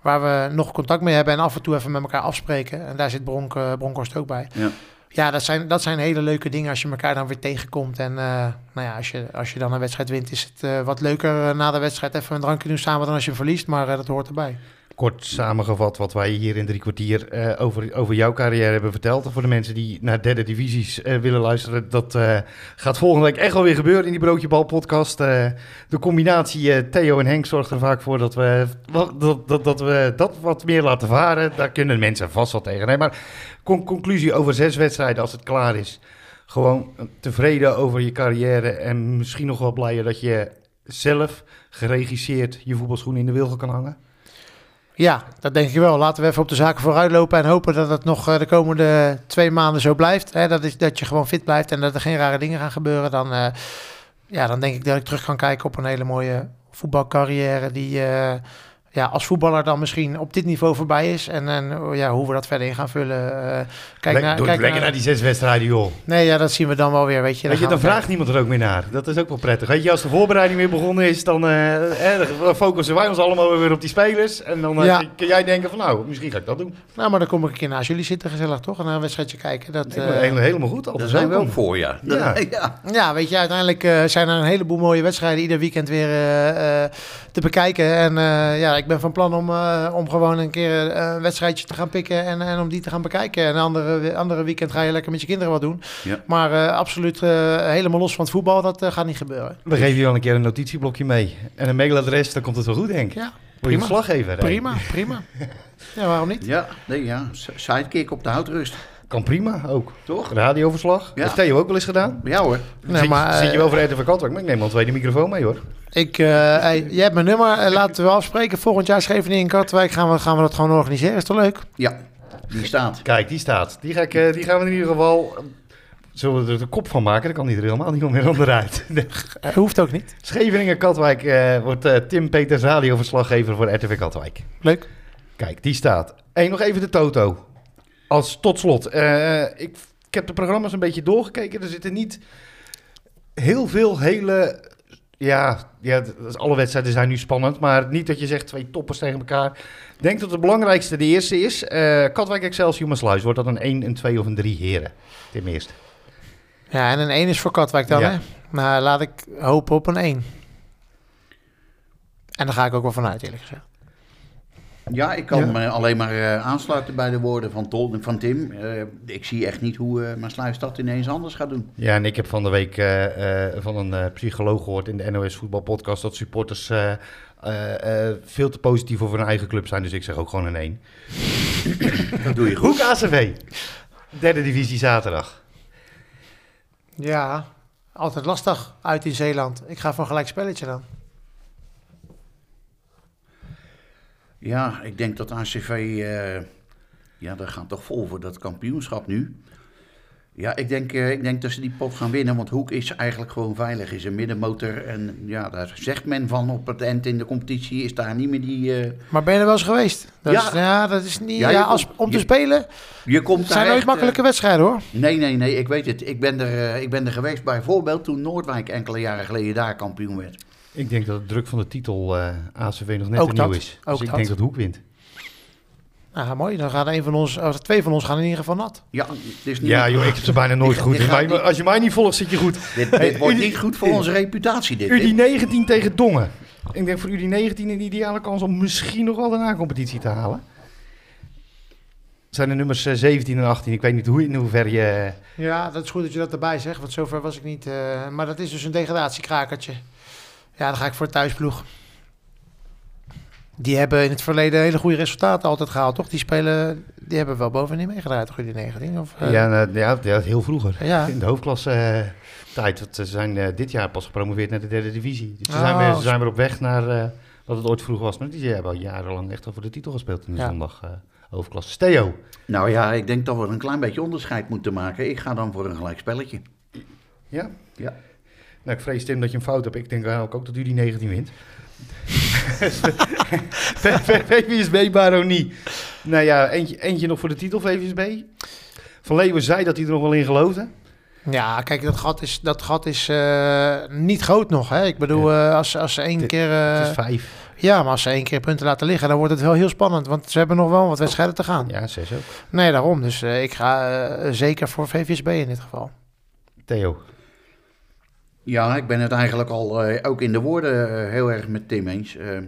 [SPEAKER 4] Waar we nog contact mee hebben en af en toe even met elkaar afspreken. En daar zit Bronk, Bronkhorst ook bij.
[SPEAKER 3] Ja.
[SPEAKER 4] Ja, dat zijn, dat zijn hele leuke dingen als je elkaar dan weer tegenkomt. En nou ja, als je, als je dan een wedstrijd wint, is het wat leuker na de wedstrijd even een drankje doen samen dan als je verliest. Maar dat hoort erbij.
[SPEAKER 1] Kort samengevat wat wij hier in drie kwartier eh, over, over jouw carrière hebben verteld. Voor de mensen die naar derde divisies eh, willen luisteren, dat eh, gaat volgende week echt wel weer gebeuren in die Broodjebal podcast. De combinatie Theo en Henk zorgt er vaak voor dat we, dat, dat, dat we dat wat meer laten varen. Daar kunnen mensen vast wel tegen. Nee, maar con- conclusie over zes wedstrijden als het klaar is. Gewoon tevreden over je carrière en misschien nog wel blijer dat je zelf geregisseerd je voetbalschoenen in de wilgen kan hangen.
[SPEAKER 4] Ja, dat denk ik wel. Laten we even op de zaken vooruitlopen en hopen dat het nog eh, de komende twee maanden zo blijft. Hè? Dat, is, dat je gewoon fit blijft en dat er geen rare dingen gaan gebeuren. Dan, eh, ja, dan denk ik dat ik terug kan kijken op een hele mooie voetbalcarrière die eh, ja, als voetballer dan misschien op dit niveau voorbij is. En, en oh ja, hoe we dat verder in gaan vullen. eh, kijk
[SPEAKER 1] Le-
[SPEAKER 4] naar,
[SPEAKER 1] doe
[SPEAKER 4] kijk
[SPEAKER 1] lekker
[SPEAKER 4] naar-
[SPEAKER 1] naar die zes wedstrijden, joh.
[SPEAKER 4] Nee, ja, dat zien we dan wel weer, weet je.
[SPEAKER 1] Weet je,
[SPEAKER 4] gaan
[SPEAKER 1] dan vraagt niemand er ook meer naar. Dat is ook wel prettig. Weet je, als de voorbereiding weer begonnen is, dan, eh, eh, dan focussen wij ons allemaal weer op die spelers. En dan
[SPEAKER 4] Ja.
[SPEAKER 1] kun jij denken van, nou, misschien ga ik dat doen.
[SPEAKER 4] Nou, maar dan kom ik een keer naast jullie zitten, gezellig toch? En naar een wedstrijdje kijken. Dat,
[SPEAKER 1] Ik ben helemaal, helemaal goed.
[SPEAKER 3] Daar
[SPEAKER 1] Altijd
[SPEAKER 3] zijn we ook voor, ja.
[SPEAKER 1] Ja.
[SPEAKER 3] ja.
[SPEAKER 4] Ja, weet je, uiteindelijk eh, zijn er een heleboel mooie wedstrijden ieder weekend weer eh, eh, te bekijken. En eh, ja, ik ben van plan om, eh, om gewoon een keer eh, een wedstrijdje te gaan pikken en, en om die te gaan bekijken. En een andere, andere weekend ga je lekker met je kinderen wat doen.
[SPEAKER 3] Ja.
[SPEAKER 4] Maar eh, absoluut eh, helemaal los van het voetbal, dat gaat niet gebeuren.
[SPEAKER 1] We geven je wel een keer een notitieblokje mee. En een mailadres, dan komt het wel goed, denk ik.
[SPEAKER 4] Ja, prima.
[SPEAKER 1] hè?
[SPEAKER 4] Prima, prima. Ja, waarom niet?
[SPEAKER 3] Ja, nee, ja. Sidekick op de houtrust.
[SPEAKER 1] Kan prima, ook.
[SPEAKER 3] Toch?
[SPEAKER 1] Radioverslag.
[SPEAKER 3] Ja.
[SPEAKER 1] Heeft Theo ook wel eens gedaan?
[SPEAKER 3] Ja hoor.
[SPEAKER 4] Nee,
[SPEAKER 1] zit,
[SPEAKER 4] maar,
[SPEAKER 1] zit je
[SPEAKER 4] eh,
[SPEAKER 1] wel voor RTV Katwijk, maar ik neem al een tweede microfoon mee, hoor.
[SPEAKER 4] Ik, eh, hey, jij hebt mijn nummer, eh, laten we afspreken. Volgend jaar Scheveningen in Katwijk gaan we, gaan we dat gewoon organiseren. Is toch leuk?
[SPEAKER 3] Ja, die staat.
[SPEAKER 1] Kijk, die staat. Die, ga ik, eh, die gaan we in ieder geval... eh, Zullen we er de kop van maken? Dan kan die er helemaal niet meer onderuit.
[SPEAKER 4] Eh, hoeft ook niet.
[SPEAKER 1] Scheveningen-Katwijk eh, wordt eh, Tim Peters radioverslaggever voor RTV Katwijk.
[SPEAKER 4] Leuk.
[SPEAKER 1] Kijk, die staat. En nog even de Toto. Als tot slot. eh, ik, ik heb de programma's een beetje doorgekeken. Er zitten niet heel veel hele... Ja, ja, alle wedstrijden zijn nu spannend. Maar niet dat je zegt twee toppers tegen elkaar. Ik denk dat het belangrijkste de eerste is. eh Katwijk Excelsior Maasluis. Wordt dat een 1, een 2 of een 3 heren? Ten eerste.
[SPEAKER 4] Ja, en een 1 is voor Katwijk dan,
[SPEAKER 1] Ja.
[SPEAKER 4] hè? Maar laat ik hopen op een 1. En daar ga ik ook wel vanuit, eerlijk gezegd.
[SPEAKER 3] Ja, ik kan
[SPEAKER 1] Ja.
[SPEAKER 3] me alleen maar eh, aansluiten bij de woorden van, Tol, van Tim. Eh, ik zie echt niet hoe eh Maasluis dat ineens anders gaat doen.
[SPEAKER 1] Ja, en ik heb van de week eh, eh, van een eh, psycholoog gehoord in de NOS voetbalpodcast dat supporters eh, eh, eh, veel te positief over hun eigen club zijn. Dus ik zeg ook gewoon een 1.
[SPEAKER 3] Dat doe je goed.
[SPEAKER 1] Hoek ACV. Derde divisie zaterdag.
[SPEAKER 4] Ja, altijd lastig uit in Zeeland. Ik ga voor een gelijk spelletje dan.
[SPEAKER 3] Ja, ik denk dat ACV... eh ja, dat gaat toch vol voor dat kampioenschap nu. Ja, ik denk, eh, ik denk dat ze die pot gaan winnen. Want Hoek is eigenlijk gewoon veilig. Is een middenmotor. En ja, daar zegt men van op het eind in de competitie. Is daar niet meer die... eh,
[SPEAKER 4] Maar ben je er wel eens geweest? Dat
[SPEAKER 3] Ja.
[SPEAKER 4] Is, ja, dat is niet...
[SPEAKER 3] Ja,
[SPEAKER 4] Ja,
[SPEAKER 3] je
[SPEAKER 4] als,
[SPEAKER 3] komt-
[SPEAKER 4] om te
[SPEAKER 3] je-
[SPEAKER 4] spelen
[SPEAKER 3] je komt
[SPEAKER 4] het
[SPEAKER 3] daar
[SPEAKER 4] zijn nooit makkelijke wedstrijden, hoor.
[SPEAKER 3] Nee, nee, nee, ik weet het. Ik ben er, ik ben er geweest bijvoorbeeld toen Noordwijk enkele jaren geleden daar kampioen werd.
[SPEAKER 1] Ik denk dat de druk van de titel eh ACV nog net
[SPEAKER 4] Ook
[SPEAKER 1] te nieuw is.
[SPEAKER 4] ook
[SPEAKER 1] dus ik
[SPEAKER 4] dat.
[SPEAKER 1] denk dat Hoek wint.
[SPEAKER 4] Nou, mooi. Dan gaan een van ons, of twee van ons gaan in ieder geval nat.
[SPEAKER 3] Ja, het is niet,
[SPEAKER 1] Ja joh, ik heb ze bijna nooit goed.
[SPEAKER 3] gaat
[SPEAKER 1] als je mij niet volgt, zit je goed.
[SPEAKER 3] dit, dit wordt
[SPEAKER 1] Udi-
[SPEAKER 3] niet goed voor onze reputatie, dit.
[SPEAKER 1] UD 19 tegen Dongen. Ik denk voor UD 19 een ideale kans om misschien nog wel de na-competitie te halen. Het zijn de nummers eh, 17 en 18. Ik weet niet hoe, in hoeverre je...
[SPEAKER 4] Ja, dat is goed dat je dat erbij zegt, want zover was ik niet. eh, maar dat is dus een degradatiekrakertje. Ja, dan ga ik voor de thuisploeg. Die hebben in het verleden hele goede resultaten altijd gehaald, toch? Die spelen, die hebben wel bovenin meegedraaid, toch, die 19? Of, eh,
[SPEAKER 1] ja, nou, ja, ja, heel vroeger.
[SPEAKER 4] Ja.
[SPEAKER 1] In de hoofdklasse eh, tijd. Want Ze zijn eh, dit jaar pas gepromoveerd naar de derde divisie. Dus ze,
[SPEAKER 4] Oh,
[SPEAKER 1] zijn, weer, ze zijn weer op weg naar eh, wat het ooit vroeger was. Maar die hebben al jarenlang echt al voor de titel gespeeld in de
[SPEAKER 4] Ja.
[SPEAKER 1] zondag eh, hoofdklasse. Theo.
[SPEAKER 3] Nou ja, ik denk dat we een klein beetje onderscheid moeten maken. Ik ga dan voor een gelijk spelletje.
[SPEAKER 1] Ja?
[SPEAKER 3] Ja.
[SPEAKER 1] Nou, ik vrees Tim dat je een fout hebt. Ik denk eigenlijk ook dat u die 19 wint. VVSB Baronie. Nou ja, eentje, eentje nog voor de titel VVSB. Van Leeuwen zei dat hij er nog wel in geloofde.
[SPEAKER 4] Ja, kijk, dat gat is, dat gat is eh, niet groot nog. Hè? Ik bedoel, eh, als, als ze één
[SPEAKER 1] Dit-
[SPEAKER 4] keer... eh,
[SPEAKER 1] Het is vijf.
[SPEAKER 4] ja, maar als ze één keer punten laten liggen, dan wordt het wel heel spannend. Want ze hebben nog wel wat wedstrijden te gaan.
[SPEAKER 1] Ja, zes ook.
[SPEAKER 4] Nee, daarom. Dus eh, ik ga eh, zeker voor VVSB in dit geval.
[SPEAKER 1] Theo.
[SPEAKER 3] Ja, ik ben het eigenlijk al eh, ook in de woorden eh, heel erg met Tim eens. Eh, eh,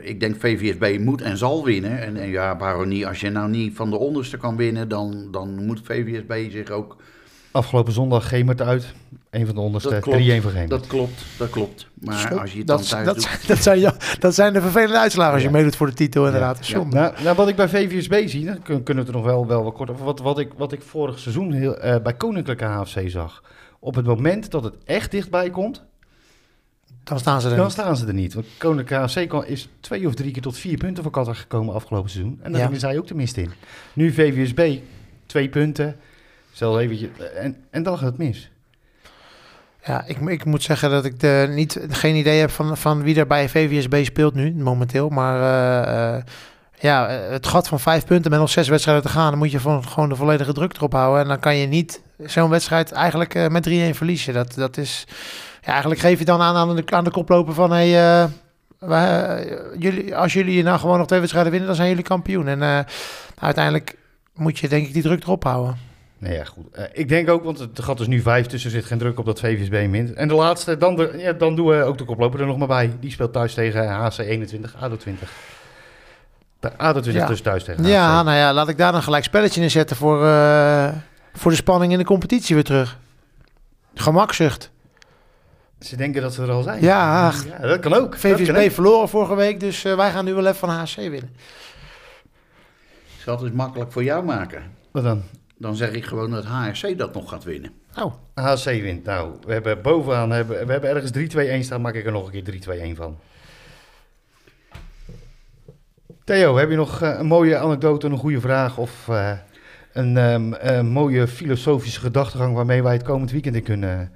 [SPEAKER 3] ik denk VVSB moet en zal winnen. En, en ja, waarom niet? Als je nou niet van de onderste kan winnen, dan, dan moet VVSB zich ook...
[SPEAKER 1] Afgelopen zondag Gemert uit. Een van de onderste. 3-1
[SPEAKER 3] Dat klopt,
[SPEAKER 1] voor Gemert.
[SPEAKER 3] Dat klopt, dat klopt. Maar als je het dan
[SPEAKER 4] dat,
[SPEAKER 3] thuis
[SPEAKER 4] dat,
[SPEAKER 3] doet...
[SPEAKER 4] zijn- dat, zijn, ja, dat zijn de vervelende uitslagen als je
[SPEAKER 1] Ja.
[SPEAKER 4] meedoet voor de titel inderdaad.
[SPEAKER 3] Ja.
[SPEAKER 4] Zonde.
[SPEAKER 1] Nou, nou, wat ik bij VVSB zie, dan kun- kunnen we het er nog wel, wel wat kort over. Wat, wat, ik, wat ik vorig seizoen heel, eh, bij Koninklijke HFC zag. Op het moment dat het echt dichtbij komt,
[SPEAKER 4] Dan staan ze er
[SPEAKER 1] dan
[SPEAKER 4] niet.
[SPEAKER 1] staan ze er niet. Want Koninklijke kan- is twee of drie keer tot vier punten voor Qatar gekomen afgelopen seizoen. En daar
[SPEAKER 4] Ja.
[SPEAKER 1] zij ook de mist in. Nu VVSB, twee punten. Zelfs eventjes, en, en dan gaat het mis.
[SPEAKER 4] Ja, ik, ik moet zeggen dat ik de, niet, geen idee heb van, van wie er bij VVSB speelt nu, momenteel. Maar eh, eh, ja, eh, het gat van vijf punten met nog zes wedstrijden te gaan, dan moet je van, gewoon de volledige druk erop houden. En dan kan je niet zo'n wedstrijd eigenlijk eh, met 3-1 verliezen. Dat, dat is, ja, eigenlijk geef je dan aan aan de, aan de koploper van, hey, wij, eh, jullie, als jullie nou gewoon nog twee wedstrijden winnen, dan zijn jullie kampioen. En eh, uiteindelijk moet je denk ik die druk erop houden.
[SPEAKER 1] Nee, ja, goed. Ik denk ook, want het gat is nu vijf, dus er zit geen druk op dat VVSB mint. En de laatste, dan, de, ja, dan doen we ook de koploper er nog maar bij. Die speelt thuis tegen HC 21, ADO 20. De ADO 20
[SPEAKER 4] Ja.
[SPEAKER 1] dus thuis tegen
[SPEAKER 4] Ja, nou ja, laat ik daar dan gelijk spelletje in zetten voor, voor de spanning in de competitie weer terug. Gemakzucht.
[SPEAKER 1] Ze denken dat ze er al zijn.
[SPEAKER 4] Ja,
[SPEAKER 1] Ja, dat kan ook. Kan
[SPEAKER 4] VVSB
[SPEAKER 1] ook.
[SPEAKER 4] verloren vorige week, dus eh, wij gaan nu wel even van HC winnen.
[SPEAKER 3] Ik zal het eens makkelijk voor jou maken.
[SPEAKER 1] Wat dan?
[SPEAKER 3] Dan zeg ik gewoon dat HRC dat nog gaat winnen.
[SPEAKER 4] Nou,
[SPEAKER 1] HC wint. Nou, we hebben bovenaan, hebben, we hebben ergens 3-2-1 staan, maak ik er nog een keer 3-2-1 van. Theo, heb je nog eh, een mooie anekdote, een goede vraag of eh, een ehm, eh, mooie filosofische gedachtegang waarmee wij het komend weekend in kunnen?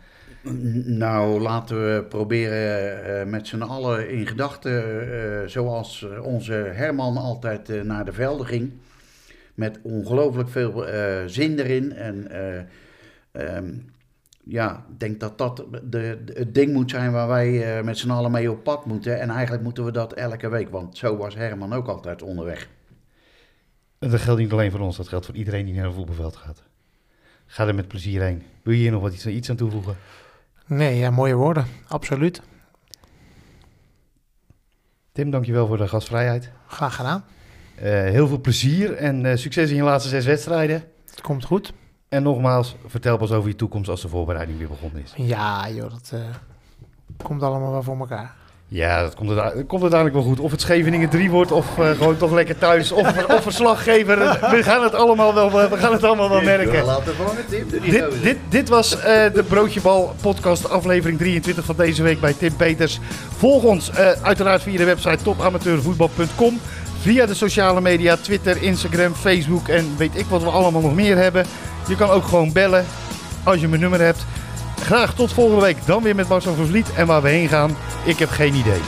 [SPEAKER 3] Nou, laten we proberen eh, met z'n allen in gedachten, eh, zoals eh, onze Herman altijd naar de velden ging. Met ongelooflijk veel zin erin. En eh, ehm, ja, ik denk dat dat de, het ding moet zijn waar wij met z'n allen mee op pad moeten. En eigenlijk moeten we dat elke week, want zo was Herman ook altijd onderweg.
[SPEAKER 1] En dat geldt niet alleen voor ons, dat geldt voor iedereen die naar een voetbalveld gaat. Ga er met plezier heen. Wil je hier nog wat iets, iets aan toevoegen?
[SPEAKER 4] nee, ja, mooie woorden. Absoluut.
[SPEAKER 1] Tim, dankjewel voor de gastvrijheid.
[SPEAKER 4] Graag gedaan.
[SPEAKER 1] Eh, heel veel plezier en eh, succes in je laatste zes wedstrijden.
[SPEAKER 4] Het komt goed.
[SPEAKER 1] En nogmaals, vertel pas over je toekomst als de voorbereiding weer begonnen is.
[SPEAKER 4] Ja, joh, dat eh, komt allemaal wel voor elkaar.
[SPEAKER 1] Ja, dat komt, dat komt uiteindelijk wel goed. Of het Scheveningen 3 wordt, of eh, gewoon toch lekker thuis. Of, of verslaggever. We gaan het allemaal wel, we gaan het allemaal wel merken.
[SPEAKER 3] Gewoon. Doe die
[SPEAKER 1] Dit, dit, dit was eh, de Broodjebal podcast aflevering 23 van deze week bij Tim Peters. Volg ons eh, uiteraard via de website topamateurvoetbal.com. Via de sociale media, Twitter, Instagram, Facebook en weet ik wat we allemaal nog meer hebben. Je kan ook gewoon bellen als je mijn nummer hebt. Graag tot volgende week, dan weer met Marcel van Vliet. En waar we heen gaan, ik heb geen idee.